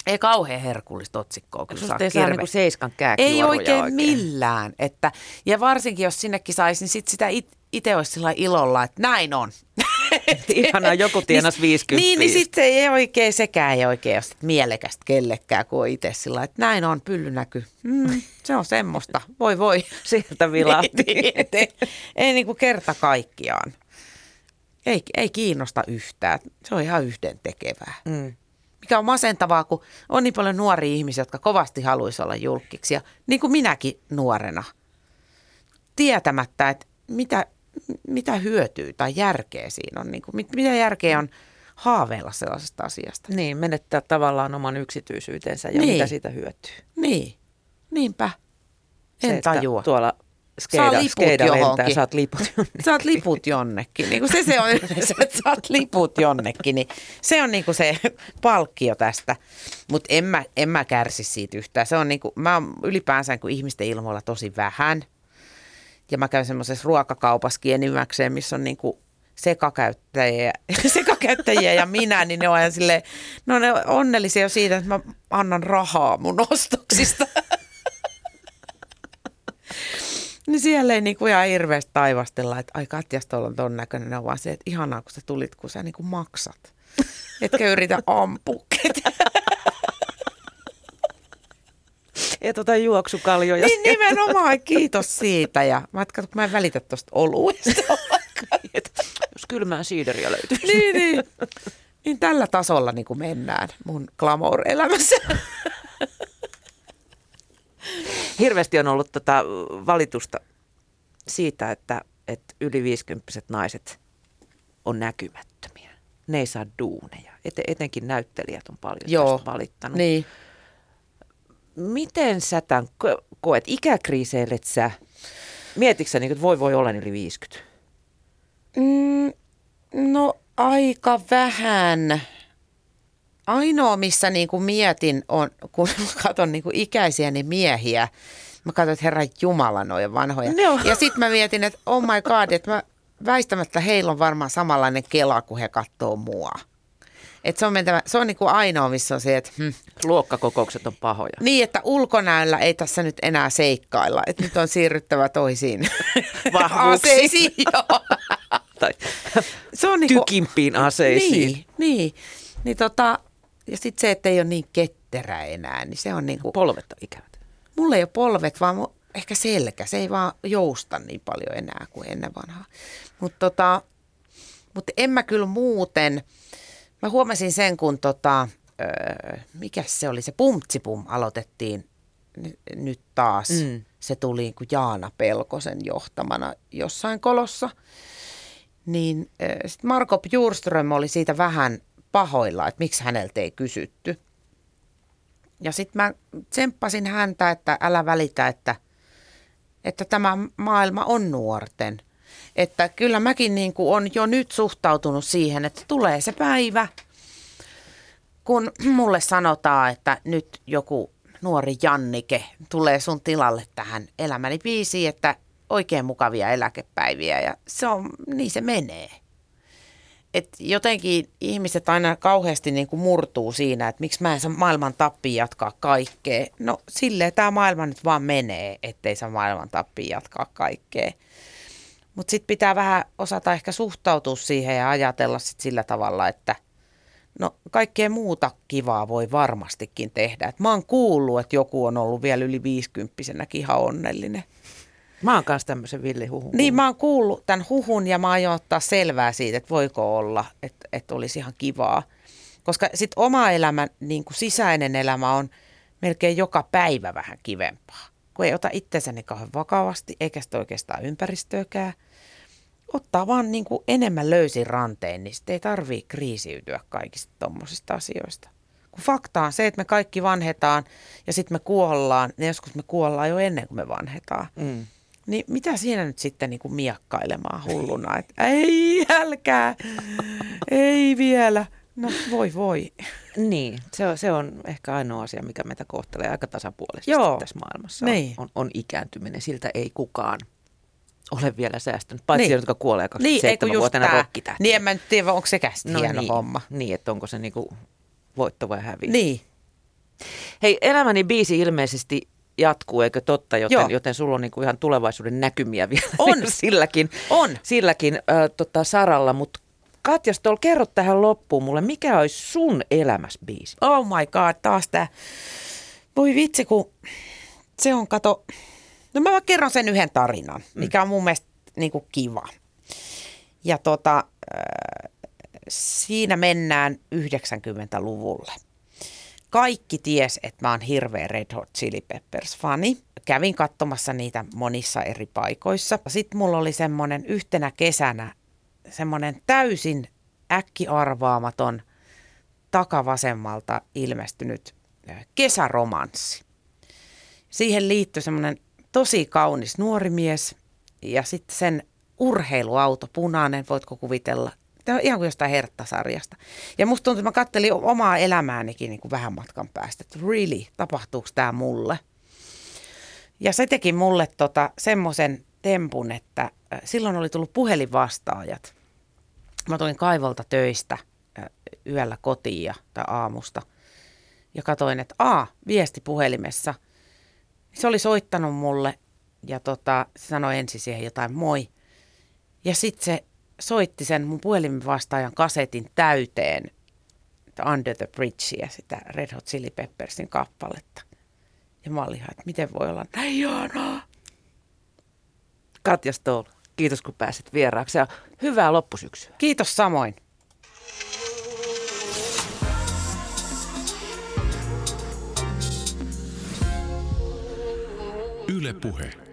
ei kauhean herkullista otsikkoa kyllä saa ei saa niin kuin seiskan Ei oikein, oikein millään. Että, ja varsinkin jos sinnekin saisi, niin sit sitä it, itse olisi sillä ilolla, että näin on. Ihanaa, joku tienas niin, 50. Niin, niin sitten ei oikein, sekään ei oikein ole mielekästä kellekään, kun on itse sillä että näin on, pylly näkyy. Mm, se on semmoista, voi voi. Sieltä vilahti. niin, niin, ei, ei niin kuin kerta kaikkiaan. Ei, ei kiinnosta yhtään. Se on ihan yhden tekevää. Mm. Mikä on masentavaa, kun on niin paljon nuoria ihmisiä, jotka kovasti haluaisi olla julkiksi. Ja niin kuin minäkin nuorena. Tietämättä, että mitä, mitä hyötyy tai järkeä siinä on? Niin kuin, mit, mitä järkeä on haaveilla sellaisesta asiasta? Niin, menettää tavallaan oman yksityisyytensä ja niin. mitä siitä hyötyy. Niin, niinpä. En se, tajua. Tuolla skeida, saa liput lentää, saat liput jonnekin. Saat liput jonnekin. Niin kuin se, se on yleensä, että saat liput jonnekin. Niin se on niin kuin se palkkio tästä. Mutta en mä, en mä kärsi siitä yhtään. Se on niin kuin, mä ylipäänsä kun ihmisten ilmoilla tosi vähän – ja mä käyn semmoisessa ruokakaupassa enimmäkseen, missä on niinku sekakäyttäjiä, sekakäyttäjiä ja minä, niin ne on aina silleen, no ne on onnellisia jo siitä, että mä annan rahaa mun ostoksista. niin siellä ei niinku ihan hirveästi taivastella, että ai Katjas tuolla on ton näköinen, ne on vaan se, että ihanaa kun sä tulit, kun sä niinku maksat. Etkä yritä ampua et ota juoksukaljoja. Niin nimenomaan, kiitos siitä. Ja mä, kun mä en välitä tuosta oluesta. Jos kylmää siideriä löytyy. niin, niin. Niin tällä tasolla niin kuin mennään mun glamour-elämässä. Hirveästi on ollut tota valitusta siitä, että, että yli 50 naiset on näkymättömiä. Ne ei saa duuneja. Et, etenkin näyttelijät on paljon Joo, tästä valittanut. Niin miten sä tämän koet? Ikäkriiseilet sä? Mietitkö sä, niin, että voi voi olla yli 50? Mm, no aika vähän. Ainoa, missä niin kuin mietin, on, kun katson niin kuin ikäisiäni miehiä, mä katson, että herra Jumala, noin vanhoja. No. Ja sitten mä mietin, että oh my god, että mä väistämättä heillä on varmaan samanlainen kela, kun he katsoo mua. Et se on, mentävä, se on niinku ainoa, missä on se, että... Hm. Luokkakokoukset on pahoja. Niin, että ulkonäöllä ei tässä nyt enää seikkailla. Että nyt on siirryttävä toisiin aseisiin. tai se on niinku, tykimpiin aseisiin. Niin, niin. niin tota, ja sitten se, että ei ole niin ketterä enää, niin se on niinku... Polvet on ikävät. Mulla ei ole polvet, vaan ehkä selkä. Se ei vaan jousta niin paljon enää kuin ennen vanhaa. Mutta tota, mut en mä kyllä muuten Mä huomasin sen, kun tota, öö, mikä se oli, se Pumtsipum aloitettiin n- nyt taas. Mm. Se tuli kuin Jaana Pelkosen johtamana jossain kolossa. Niin öö, sitten Marko Bjurström oli siitä vähän pahoilla, että miksi häneltä ei kysytty. Ja sitten mä tsemppasin häntä, että älä välitä, että, että tämä maailma on nuorten – että kyllä mäkin niin kuin on jo nyt suhtautunut siihen, että tulee se päivä, kun mulle sanotaan, että nyt joku nuori Jannike tulee sun tilalle tähän elämäni biisiin, että oikein mukavia eläkepäiviä ja se on, niin se menee. Et jotenkin ihmiset aina kauheasti niin kuin murtuu siinä, että miksi mä en saa maailman tappiin jatkaa kaikkea. No silleen tämä maailma nyt vaan menee, ettei saa maailman tappiin jatkaa kaikkea. Mutta sitten pitää vähän osata ehkä suhtautua siihen ja ajatella sit sillä tavalla, että no kaikkea muuta kivaa voi varmastikin tehdä. Et mä oon kuullut, että joku on ollut vielä yli viisikymppisenäkin ihan onnellinen. Mä oon kanssa tämmöisen villihuhun. Niin, mä oon kuullut tämän huhun ja mä aion ottaa selvää siitä, että voiko olla, että, että olisi ihan kivaa. Koska sitten oma elämä, niin kuin sisäinen elämä on melkein joka päivä vähän kivempaa kun ei ota itsensä niin kauhean vakavasti, eikä sitä oikeastaan ympäristöäkään, ottaa vaan niin kuin enemmän löysin ranteen, niin sitten ei tarvii kriisiytyä kaikista tuommoisista asioista. Kun fakta on se, että me kaikki vanhetaan ja sitten me kuollaan, niin joskus me kuollaan jo ennen kuin me vanhetaan. Mm. Niin mitä siinä nyt sitten niin kuin miakkailemaan hulluna, että ei, älkää, ei vielä. No voi voi. Niin, se on, se on ehkä ainoa asia, mikä meitä kohtelee aika tasapuolisesti Joo. tässä maailmassa. Niin. On, on ikääntyminen, siltä ei kukaan ole vielä säästänyt, paitsi niin. jotka kuolee 27-vuotiaana niin, rokkitähti. Niin, en mä nyt tiedä, onko se kästi no hieno niin, homma. Niin, että onko se niinku voitto vai häviö. Niin. Hei, elämäni biisi ilmeisesti jatkuu, eikö totta? Joten, joten sulla on niinku ihan tulevaisuuden näkymiä vielä on. silläkin, on. silläkin äh, tota, saralla. Mutta Katja Stoll, kerro tähän loppuun mulle, mikä olisi sun elämäs biisi? Oh my god, taas tää. Voi vitsi, kun se on, kato, no mä kerron sen yhden tarinan, mm. mikä on mun mielestä niin kuin kiva. Ja tota, äh, siinä mennään 90-luvulle. Kaikki ties, että mä oon hirveä Red Hot Chili Peppers-fani. Kävin katsomassa niitä monissa eri paikoissa. Sitten mulla oli semmoinen yhtenä kesänä semmoinen täysin äkkiarvaamaton takavasemmalta ilmestynyt kesäromanssi. Siihen liittyi semmoinen tosi kaunis nuori mies ja sitten sen urheiluauto, punainen, voitko kuvitella, On ihan jostain herttasarjasta. Ja musta tuntuu, että mä kattelin omaa elämäänikin niin kuin vähän matkan päästä, että really, tapahtuuko tämä mulle? Ja se teki mulle tota, semmoisen tempun, että silloin oli tullut puhelinvastaajat. Mä tulin kaivolta töistä yöllä kotiin ja, tai aamusta ja katsoin, että a, viesti puhelimessa. Se oli soittanut mulle ja tota, se sanoi ensin siihen jotain moi. Ja sitten se soitti sen mun puhelimen vastaajan kasetin täyteen Under the Bridge ja sitä Red Hot Chili Peppersin kappaletta. Ja mä olin ihan, että miten voi olla näin ihanaa. Katja Stoll, kiitos kun pääsit vieraaksi ja hyvää loppusyksyä. Kiitos samoin. Yle Puhe.